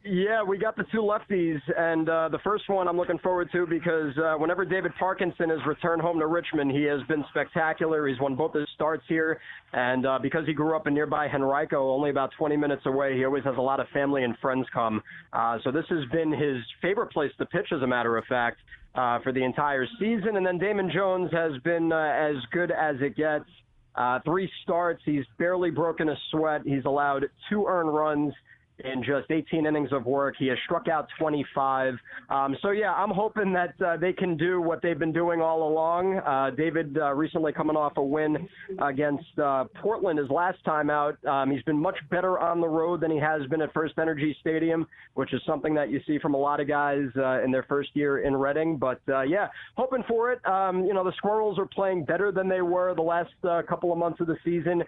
Yeah, we got the two lefties, and uh, the first one I'm looking forward to because uh, whenever David Parkinson has returned home to Richmond, he has been spectacular. He's won both his starts here, and uh, because he grew up in nearby Henrico, only about 20 minutes away, he always has a lot of family and friends come. Uh, so this has been his favorite place to pitch, as a matter of fact, uh, for the entire season. And then Damon Jones has been uh, as good as it gets. Uh, three starts. He's barely broken a sweat. He's allowed two earned runs in just 18 innings of work. He has struck out 25. Um, so, yeah, I'm hoping that uh, they can do what they've been doing all along. Uh, David uh, recently coming off a win against uh, Portland his last time out. Um, he's been much better on the road than he has been at FirstEnergy Stadium, which is something that you see from a lot of guys uh, in their first year in Reading. But, uh, yeah, hoping for it. Um, you know, the Squirrels are playing better than they were the last couple of months of the season.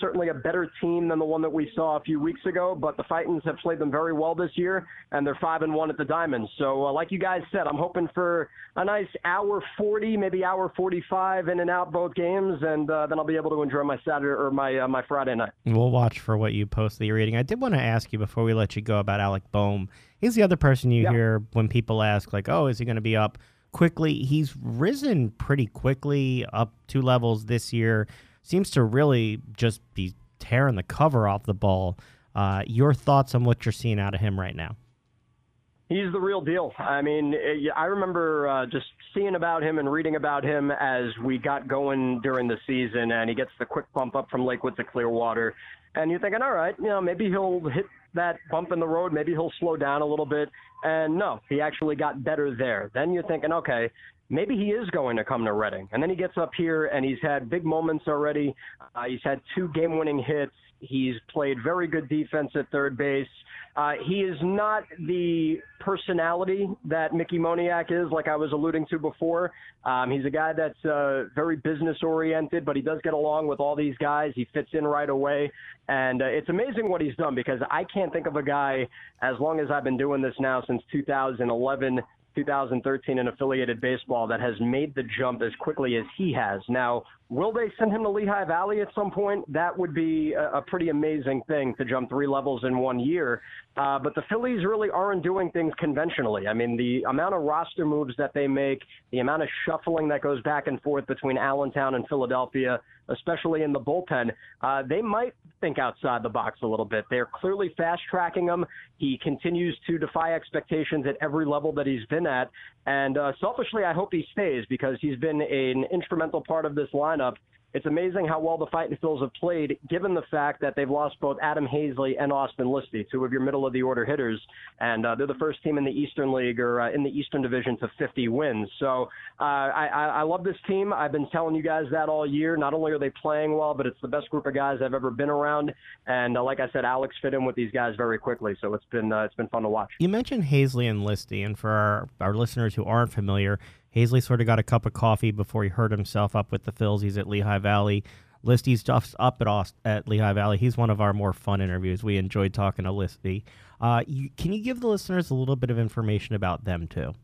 Certainly a better team than the one that we saw a few weeks ago, but the Fightins have played them very well this year, and they're five and one at the Diamonds. So, uh, like you guys said, I'm hoping for a nice hour 40, maybe hour 45 in and out both games, and uh, then I'll be able to enjoy my Saturday or my uh, my Friday night. We'll watch for what you post that you're reading. I did want to ask you before we let you go about Alec Bohm. He's the other person you Yeah. hear when people ask, like, oh, is he going to be up quickly? He's risen pretty quickly, up two levels this year. Seems to really just be tearing the cover off the ball. Uh, your thoughts on what you're seeing out of him right now? He's the real deal. I mean, eh, I remember uh, just seeing about him and reading about him as we got going during the season, and he gets the quick bump up from Lakewood to Clearwater. And you're thinking, all right, you know, maybe he'll hit that bump in the road, maybe he'll slow down a little bit. And no, he actually got better there. Then you're thinking, okay, maybe he is going to come to Reading. And then he gets up here and he's had big moments already. Uh, he's had two game winning hits. He's played very good defense at third base. Uh, he is not the personality that Mickey Moniak is, like I was alluding to before. Um, he's a guy that's uh, very business oriented, but he does get along with all these guys. He fits in right away. And uh, it's amazing what he's done because I can't think of a guy, as long as I've been doing this now since 2011, 2013 in affiliated baseball that has made the jump as quickly as he has. Now, will they send him to Lehigh Valley at some point? That would be a, a pretty amazing thing to jump three levels in one year. Uh, but the Phillies really aren't doing things conventionally. I mean, the amount of roster moves that they make, the amount of shuffling that goes back and forth between Allentown and Philadelphia, especially in the bullpen, uh, they might think outside the box a little bit. They're clearly fast tracking him. He continues to defy expectations at every level that he's been at. And uh, selfishly, I hope he stays because he's been an instrumental part of this lineup it's amazing how well the Fighting Phils have played, given the fact that they've lost both Adam Haseley and Austin Listi, two of your middle of the order hitters, and uh, they're the first team in the Eastern League or uh, in the Eastern Division to 50 wins. So uh, I, I love this team. I've been telling you guys that all year. Not only are they playing well, but it's the best group of guys I've ever been around. And uh, like I said, Alex fit in with these guys very quickly, so it's been uh, it's been fun to watch. You mentioned Haseley and Listi, and for our, our listeners who aren't familiar. Haseley sort of got a cup of coffee before he hurt himself up with the Phils. He's at Lehigh Valley. Listi's just up at Aust- at Lehigh Valley. He's one of our more fun interviews. We enjoyed talking to Listi. Uh, you, can you give the listeners a little bit of information about them too?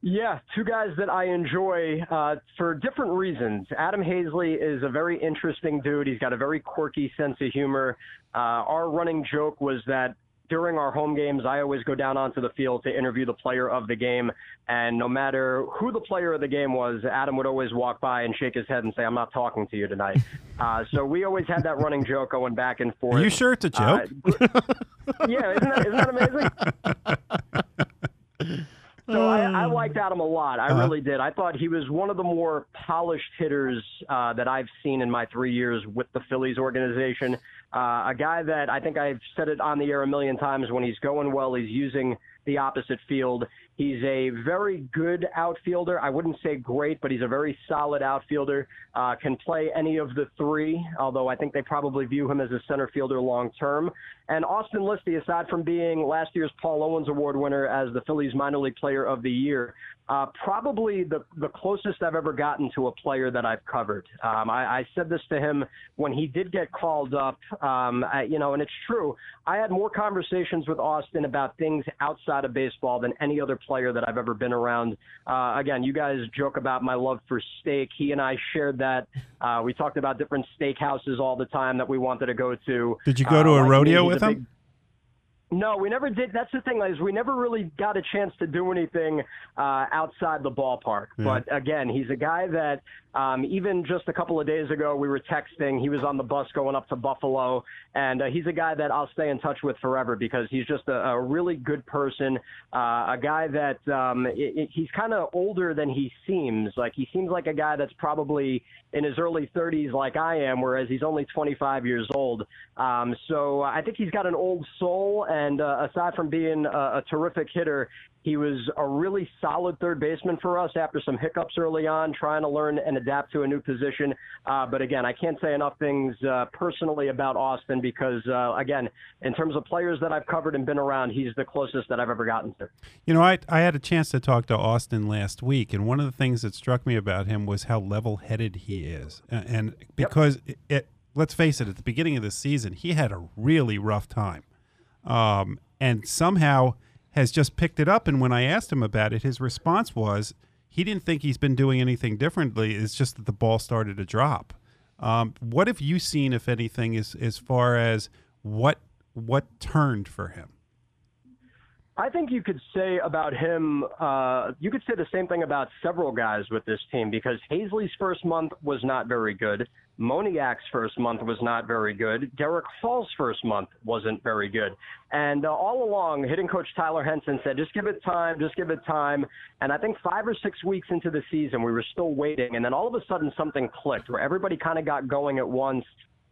Yeah, two guys that I enjoy uh, for different reasons. Adam Haseley is a very interesting dude. He's got a very quirky sense of humor. Uh, our running joke was that during our home games, I always go down onto the field to interview the player of the game. And no matter who the player of the game was, Adam would always walk by and shake his head and say, I'm not talking to you tonight. Uh, so we always had that running joke going back and forth. Are you sure it's a joke? Uh, yeah, isn't that, isn't that amazing? So I, I liked Adam a lot. I uh-huh. really did. I thought he was one of the more polished hitters uh, that I've seen in my three years with the Phillies organization. Uh, a guy that I think I've said it on the air a million times. When he's going well, he's using the opposite field. He's a very good outfielder. I wouldn't say great, but he's a very solid outfielder. Uh, can play any of the three, although I think they probably view him as a center fielder long term. And Austin Listi, aside from being last year's Paul Owens Award winner as the Phillies minor league player of the year, uh, probably the, the closest I've ever gotten to a player that I've covered. Um, I, I said this to him when he did get called up, um, I, you know, and it's true. I had more conversations with Austin about things outside of baseball than any other player that I've ever been around. Uh, again, you guys joke about my love for steak. He and I shared that. Uh, we talked about different steakhouses all the time that we wanted to go to. Did you go to a uh, rodeo with him? No, we never did. That's the thing, is we never really got a chance to do anything uh, outside the ballpark. Yeah. But again, he's a guy that um, even just a couple of days ago we were texting. He was on the bus going up to Buffalo, and uh, he's a guy that I'll stay in touch with forever because he's just a, a really good person. Uh, a guy that um, it, it, he's kind of older than he seems. Like he seems like a guy that's probably in his early 30s, like I am, whereas he's only 25 years old. Um, so I think he's got an old soul. And and uh, aside from being a, a terrific hitter, he was a really solid third baseman for us after some hiccups early on, trying to learn and adapt to a new position. Uh, but again, I can't say enough things uh, personally about Austin because, uh, again, in terms of players that I've covered and been around, he's the closest that I've ever gotten to. You know, I, I had a chance to talk to Austin last week, and one of the things that struck me about him was how level headed he is. And because, yep. it, it, let's face it, at the beginning of the season, he had a really rough time um, and somehow has just picked it up. And when I asked him about it, his response was he didn't think he's been doing anything differently. It's just that the ball started to drop. Um, what have you seen, if anything, as as far as what what turned for him? I think you could say about him, uh, you could say the same thing about several guys with this team because Haseley's first month was not very good. Moniak's first month was not very good. Darick Hall's first month wasn't very good. And uh, all along, hitting coach Tyler Henson said, just give it time, just give it time. And I think five or six weeks into the season, we were still waiting. And then all of a sudden, something clicked where everybody kind of got going at once.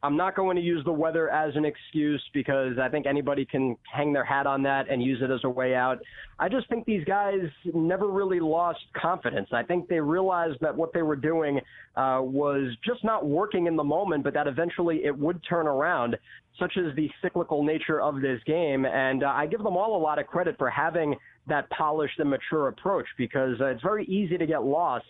I'm not going to use the weather as an excuse because I think anybody can hang their hat on that and use it as a way out. I just think these guys never really lost confidence. I think they realized that what they were doing uh, was just not working in the moment, but that eventually it would turn around, such as the cyclical nature of this game. And uh, I give them all a lot of credit for having that polished and mature approach because uh, it's very easy to get lost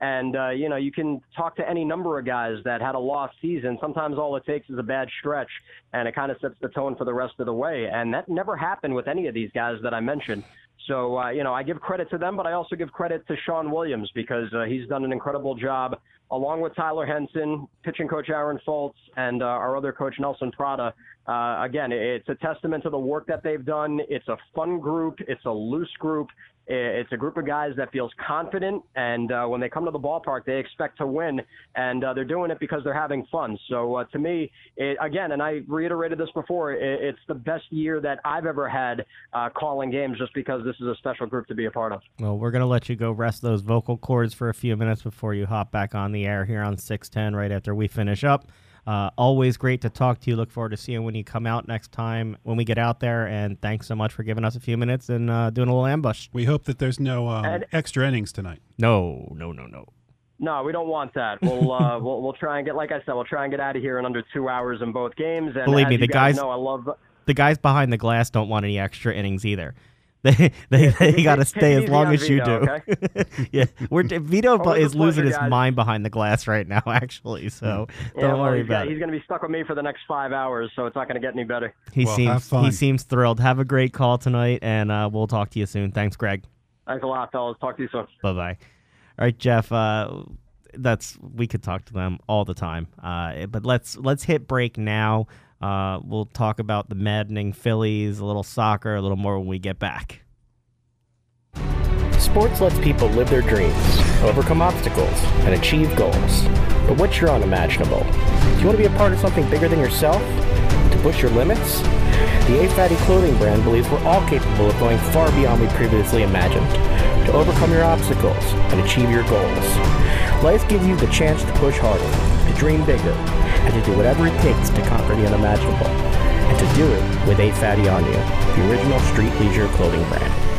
and, uh, you know, you can talk to any number of guys that had a lost season. Sometimes all it takes is a bad stretch, and it kind of sets the tone for the rest of the way. And that never happened with any of these guys that I mentioned. So, uh, you know, I give credit to them, but I also give credit to Shawn Williams because uh, he's done an incredible job along with Tyler Henson, pitching coach Aaron Fultz, and uh, our other coach Nelson Prada. Uh, again, it's a testament to the work that they've done. It's a fun group. It's a loose group. It's a group of guys that feels confident, and uh, when they come to the ballpark, they expect to win, and uh, they're doing it because they're having fun. So uh, to me, it, again, and I reiterated this before, it, it's the best year that I've ever had uh, calling games, just because this is a special group to be a part of. Well, we're gonna let you go rest those vocal cords for a few minutes before you hop back on the air here on 610 right after we finish up. Uh, always great to talk to you. Look forward to seeing when you come out next time when we get out there. And thanks so much for giving us a few minutes and uh, doing a little ambush. We hope that there's no um, And- extra innings tonight. No, no, no, no. No, we don't want that. We'll uh, we'll we'll try and get, like I said, we'll try and get out of here in under two hours in both games. And Believe me, you the guys- know I love. The guys behind the glass don't want any extra innings either. They they, they got to stay as long on as you do. Vito, yeah, we're Vito is losing pleasure, his guys. mind behind the glass right now, actually. So Yeah, don't well, worry he's got- about He's going to be stuck with me for the next five hours, so it's not going to get any better. He Well, seems he seems thrilled. Have a great call tonight, and uh, we'll talk to you soon. Thanks, Greg. Thanks a lot, fellas. Talk to you soon. Bye bye. All right, Jeff. Uh, that's we could talk to them all the time. Uh, but let's let's hit break now. Uh, we'll talk about the maddening Phillies, a little soccer, a little more when we get back. Sports lets people live their dreams, overcome obstacles, and achieve goals. But what's your unimaginable? Do you want to be a part of something bigger than yourself? To push your limits? The A Fatty clothing brand believes we're all capable of going far beyond we previously imagined. To overcome your obstacles and achieve your goals. Life gives you the chance to push harder, to dream bigger, and to do whatever it takes to conquer the unimaginable. And to do it with A Fatty on You, the original street leisure clothing brand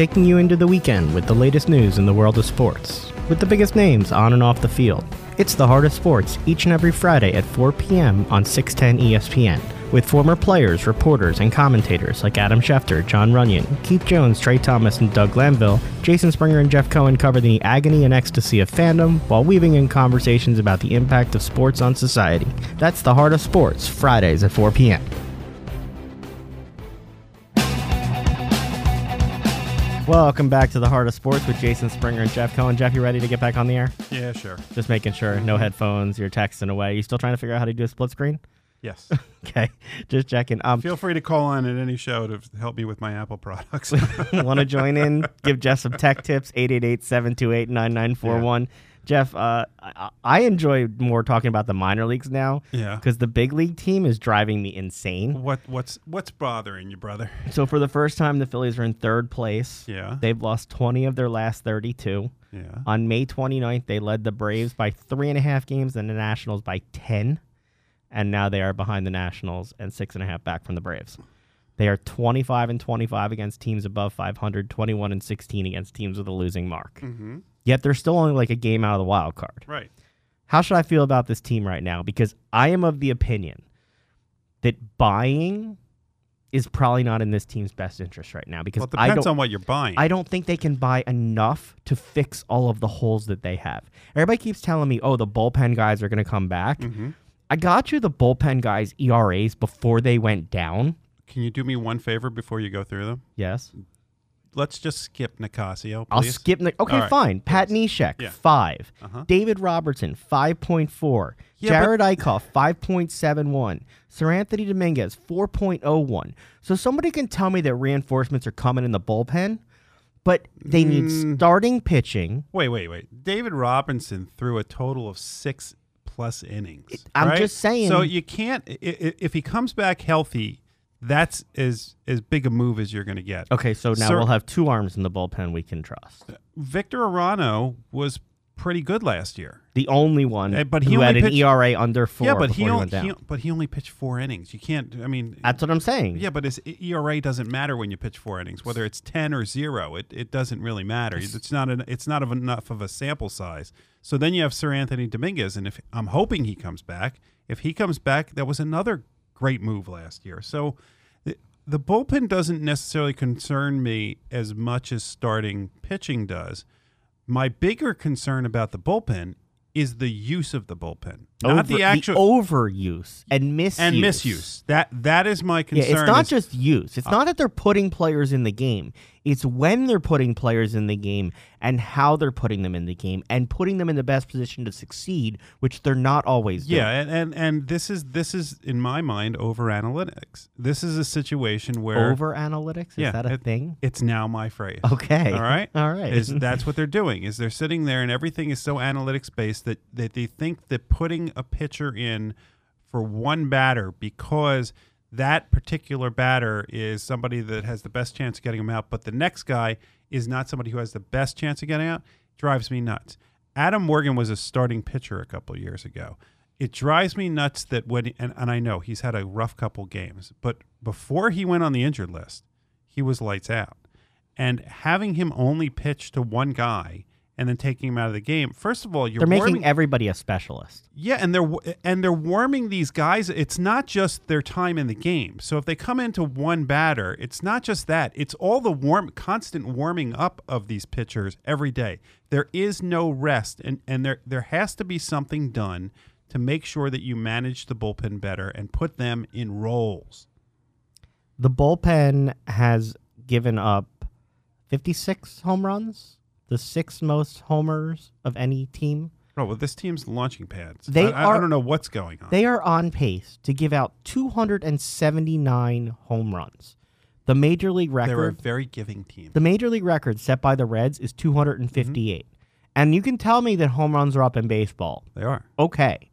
taking you into the weekend with the latest news in the world of sports, with the biggest names on and off the field. It's the Heart of Sports each and every Friday at 4 p.m. on 610 ESPN, with former players, reporters, and commentators like Adam Schefter, Jon Runyan, Keith Jones, Tra Thomas, and Doug Glanville. Jason Springer and Jeff Cohen cover the agony and ecstasy of fandom while weaving in conversations about the impact of sports on society. That's the Heart of Sports, Fridays at 4 p.m. Welcome back to the Heart of Sports with Jason Springer and Jeff Cohen. Jeff, you ready to get back on the air? Yeah, sure. Just making sure, no headphones, you're texting away. You still trying to figure out how to do a split screen? Yes. Okay, just checking. Um, Feel free to call on at any show to help me with my Apple products. want to join in? Give Jeff some tech tips. 888-728-9941. Jeff, uh, I, I enjoy more talking about the minor leagues now yeah. because the big league team is driving me insane. What what's what's bothering you, brother? So for the first time, the Phillies are in third place. Yeah. They've lost 20 of their last 32. Yeah. On May 29th, they led the Braves by three and a half games and the Nationals by 10. And now they are behind the Nationals and six and a half back from the Braves. They are 25 and 25 against teams above 500, 21 and 16 against teams with a losing mark. Mm-hmm. Yet they're still only like a game out of the wild card. Right. How should I feel about this team right now? Because I am of the opinion that buying is probably not in this team's best interest right now because Well, it I depends don't on what you're buying. I don't think they can buy enough to fix all of the holes that they have. Everybody keeps telling me, "Oh, the bullpen guys are going to come back." Mhm. I got you the bullpen guys ERAs before they went down. Can you do me one favor before you go through them? Yes. Let's just skip Nicasio, I'll skip. The, okay, right. fine. Pat Neshek, Yeah. five. Uh-huh. David Robertson, five point four. Yeah, Jerad Eickhoff, five point seven one. Seranthony Dominguez, four point oh one. So somebody can tell me that reinforcements are coming in the bullpen, but they need Mm. starting pitching. Wait, wait, wait. David Robinson threw a total of six plus innings. I'm right? just saying- So you can't if he comes back healthy. That's as as big a move as you're going to get. Okay, so now Sir- we'll have two arms in the bullpen we can trust. Victor Arano was pretty good last year. The only one Eh, but he who had only an ERA under four yeah, but he, he, only, down. he but he only pitched four innings. You can't. I mean, That's what I'm saying. yeah, but his ERA doesn't matter when you pitch four innings, whether it's ten or zero. It, it doesn't really matter. It's not an, it's not of enough of a sample size. So then you have Seranthony Dominguez, and if I'm hoping he comes back, if he comes back, that was another great move last year. So the, the bullpen doesn't necessarily concern me as much as starting pitching does. My bigger concern about the bullpen is the use of the bullpen, not Over- the actual overuse and misuse and misuse. That that is my Yeah, concern. it's not is- just use. It's uh, not that they're putting players in the game. It's when they're putting players in the game and how they're putting them in the game and putting them in the best position to succeed, which they're not always doing. Yeah, and, and and this is this is in my mind over analytics. This is a situation where Over analytics? Is Yeah, that a it- thing? it's now my phrase. Okay. All right. All right. Is that's what they're doing? Is they're sitting there and everything is so analytics based that that they think that putting a pitcher in for one batter because that particular batter is somebody that has the best chance of getting him out, but the next guy is not somebody who has the best chance of getting out, drives me nuts. Adam Morgan was a starting pitcher a couple years ago. It drives me nuts that when and, and I know he's had a rough couple games, but before he went on the injured list, he was lights out. And having him only pitch to one guy and then taking him out of the game, first of all, you're they're making everybody a specialist. yeah, and they're and they're warming these guys. It's not just their time in the game. So if they come into one batter, it's not just that. It's all the warm, constant warming up of these pitchers every day. There is no rest, and and there there has to be something done to make sure that you manage the bullpen better and put them in roles. The bullpen has given up 56 home runs, the sixth most homers of any team. Oh well, this team's launching pads. They I, I- I are- don't know what's going on. They are on pace to give out 279 home runs. The major league record. They're a very giving team. the major league record set by the Reds is 258. Mm-hmm. And you can tell me that home runs are up in baseball. They are. Okay.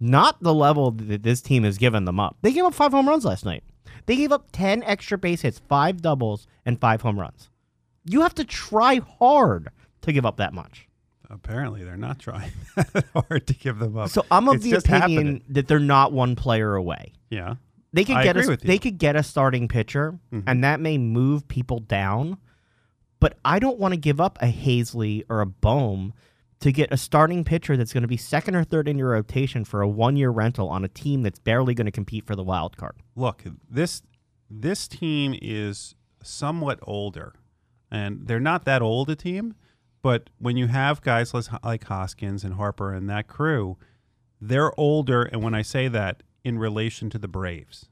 Not the level that this team has given them up. They gave up 5 home runs last night. They gave up 10 extra base hits, 5 doubles and 5 home runs. You have to try hard to give up that much. Apparently, they're not trying that hard to give them up. So I'm of It's the opinion happening. that they're not one player away. Yeah. They could I get agree a with you. they could get a starting pitcher, Mhm. and that may move people down. But I don't want to give up a Haseley or a Bohm to get a starting pitcher that's going to be second or third in your rotation for a one year rental on a team that's barely going to compete for the wild card. Look, this this team is somewhat older, and they're not that old a team. But when you have guys like, Hoskins and Harper and that crew, they're older. And when I say that, in relation to the Braves,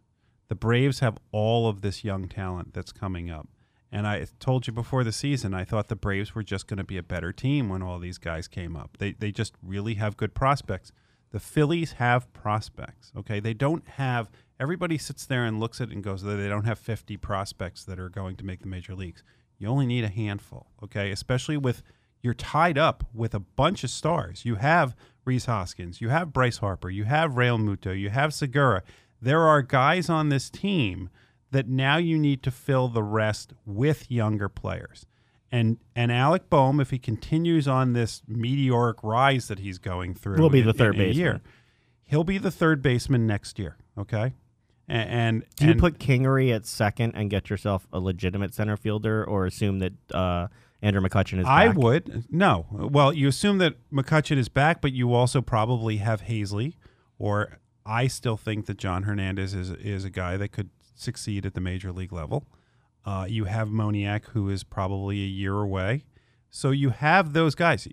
the Braves have all of this young talent that's coming up. And I told you before the season, I thought the Braves were just going to be a better team when all these guys came up. They they just really have good prospects. The Phillies have prospects. Okay, they don't have. Everybody sits there and looks at it and goes, they don't have 50 prospects that are going to make the major leagues. You only need a handful. Okay, especially with you're tied up with a bunch of stars. You have Rhys Hoskins, you have Bryce Harper, you have Realmuto, you have Segura. There are guys on this team that now you need to fill the rest with younger players. And and Alec Bohm, if he continues on this meteoric rise that he's going through, Will be the third in baseman. year, he'll be the third baseman next year. Okay, and, and Do you and- put Kingery at second and get yourself a legitimate center fielder, or assume that uh, Andrew McCutchen is? I back? would no. Well, you assume that McCutchen is back, but you also probably have Haseley, or I still think that John Hernandez is is a guy that could succeed at the major league level. Uh, you have Moniak, who is probably a year away. So you have those guys.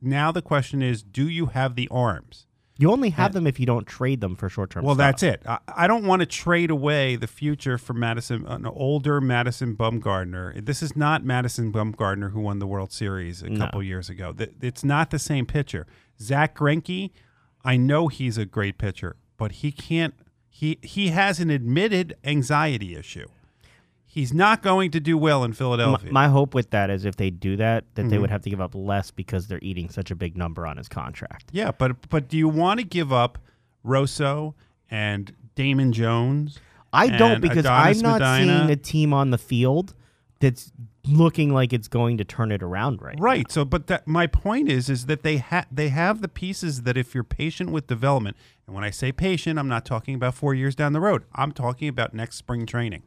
Now the question is, do you have the arms? You only have them if you don't trade them for short term. Well, that's it. I, I don't want to trade away the future for Madison, an older Madison Bumgarner. This is not Madison Bumgarner who won the World Series a No. couple years ago. It's not the same pitcher. Zack Greinke, I know he's a great pitcher, but he can't. He he has an admitted anxiety issue. He's not going to do well in Philadelphia. my hope with that is if they do that, that they Mhm. would have to give up less because they're eating such a big number on his contract. yeah, but but do you want to give up Rosso and Damon Jones? I don't because Adonis I'm not Medina. seeing a team on the field that's looking like it's going to turn it around right. Right. So, but that my point is, is that they have they have the pieces that if you're patient with development, and when I say patient, I'm not talking about four years down the road. I'm talking about next spring training.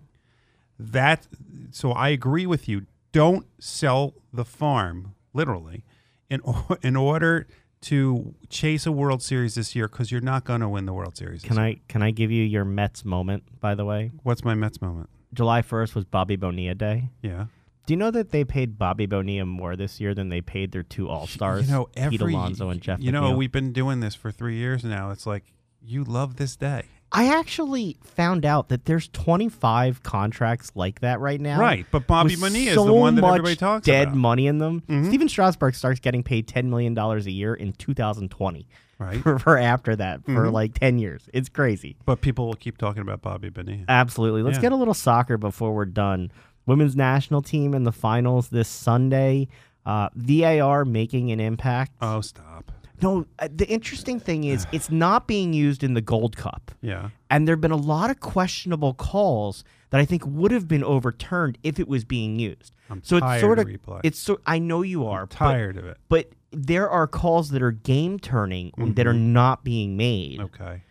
That. So I agree with you. Don't sell the farm literally, in in order to chase a World Series this year because you're not going to win the World Series. this Can year. I can I give you your Mets moment? By the way, What's my Mets moment? July 1st was Bobby Bonilla Day. Yeah. Do you know that they paid Bobby Bonilla more this year than they paid their two All Stars, You know, Pete Alonso and Jeff? You know, we've been doing this for three years now. It's like you love this day. I actually found out that there's 25 contracts like that right now. Right, but Bobby Bonilla so is the one that everybody talks dead about. money in them. Mhm. Stephen Strasburg starts getting paid $10 million a year in 2020 Right. for, for after that for Mhm. like 10 years. It's crazy. But people will keep talking about Bobby Bonilla. Absolutely. Let's Yeah. get a little soccer before we're done. Women's national team in the finals this Sunday. Uh, VAR making an impact. Oh, stop. No, uh, the interesting thing is it's not being used in the Gold Cup. Yeah. And there have been a lot of questionable calls that I think would have been overturned if it was being used. I'm so tired it's sort of of replay. it's so I know you are I'm but- tired of it. but, there are calls that are game turning that are Mhm. not being made. Okay.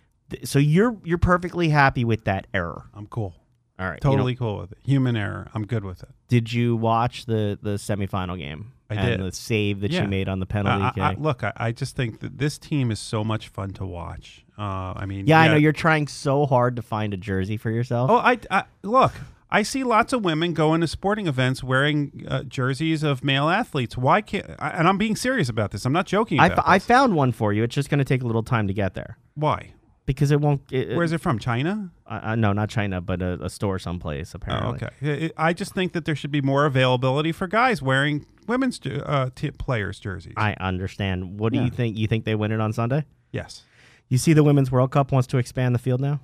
So you're you're perfectly happy with that error. I'm cool. All right. you know, Totally cool with it. Human error. I'm good with it. did you watch the the semifinal game? I and did. the save that Yeah. you made on the penalty I- I- kick. look, I, I just think that this team is so much fun to watch. Uh, I mean, yeah, I know you're trying so hard to find a jersey for yourself. Oh, I, I look. I see lots of women going to sporting events wearing uh, jerseys of male athletes. Why can't? I, and I'm being serious about this. I'm not joking. I, About f- I this. found one for you. It's just going to take a little time to get there Why? Because it won't. It, Where's it from? China? Uh, uh, no, not China, but a, a store someplace Oh, apparently. okay. I- just think that there should be more availability for guys wearing women's uh, t- players' jerseys. I understand. What do Yeah. you think? You think they win it on Sunday? yes. You see, the Women's World Cup wants to expand the field now.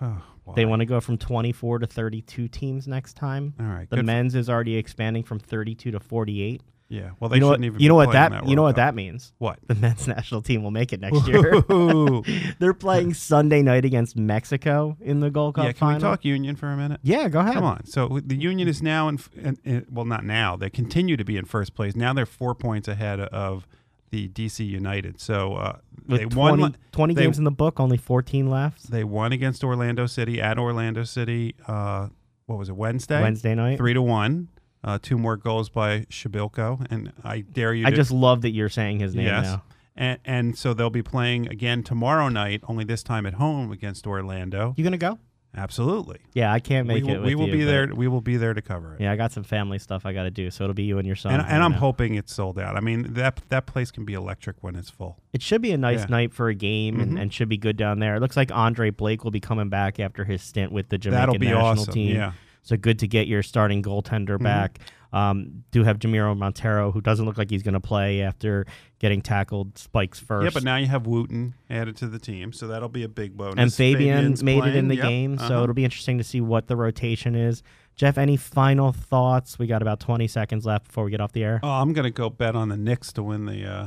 Oh, They want to go from 24 to 32 teams next time. All right. The men's is already expanding from 32 to 48. Yeah. Well, they you know what? shouldn't even. You be know what that, that you know what that means. What? The men's national team will make it next year. They're playing Sunday night against Mexico in the Gold Cup yeah. Can final. we talk union for a minute? Yeah, go ahead. Come on. So the Union is now in, in, in, well, not now. They continue to be in first place. Now they're four points ahead of the DC United. So uh, With they 20, won. 20 they- games in the book, only 14 left. They won against Orlando City at Orlando City. Uh, what was it? Wednesday. Wednesday night. Three to one. Uh, two more goals by Przybylko, and I dare you. I to, just love that you're saying his name yes. now. And, and so they'll be playing again tomorrow night, only this time at home against Orlando. You gonna go? Absolutely. Yeah, I can't We make will, it. With we will you, be there. We will be there to cover it. Yeah, I got some family stuff I got to do, so it'll be you and your son. and, and I'm hoping it's sold out. I mean that that place can be electric when it's full. It should be a nice Yeah. night for a game and, Mhm. and should be good down there. It looks like Andre Blake will be coming back after his stint with the Jamaican That'll be national awesome. team. Yeah, So good to get your starting goaltender Mhm. back. Um, do have Jamiro Monteiro, who doesn't look like he's going to play after getting tackled spikes first. yeah. But now you have Wooten added to the team, so that'll be a big bonus. and Fabian Fabian's made it in the yep, game, so uh-huh. it'll be interesting to see what the rotation is. Jeff, any final thoughts? We got about 20 seconds left before we get off the air. Oh, I'm gonna go bet on the Knicks to win the uh,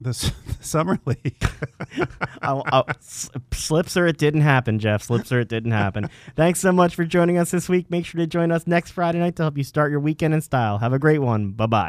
the, the summer league. oh, oh, s- slips or it didn't happen, Jeff. Slips or it didn't happen. Thanks so much for joining us this week. Make sure to join us next Friday night to help you start your weekend in style. Have a great one. Bye bye.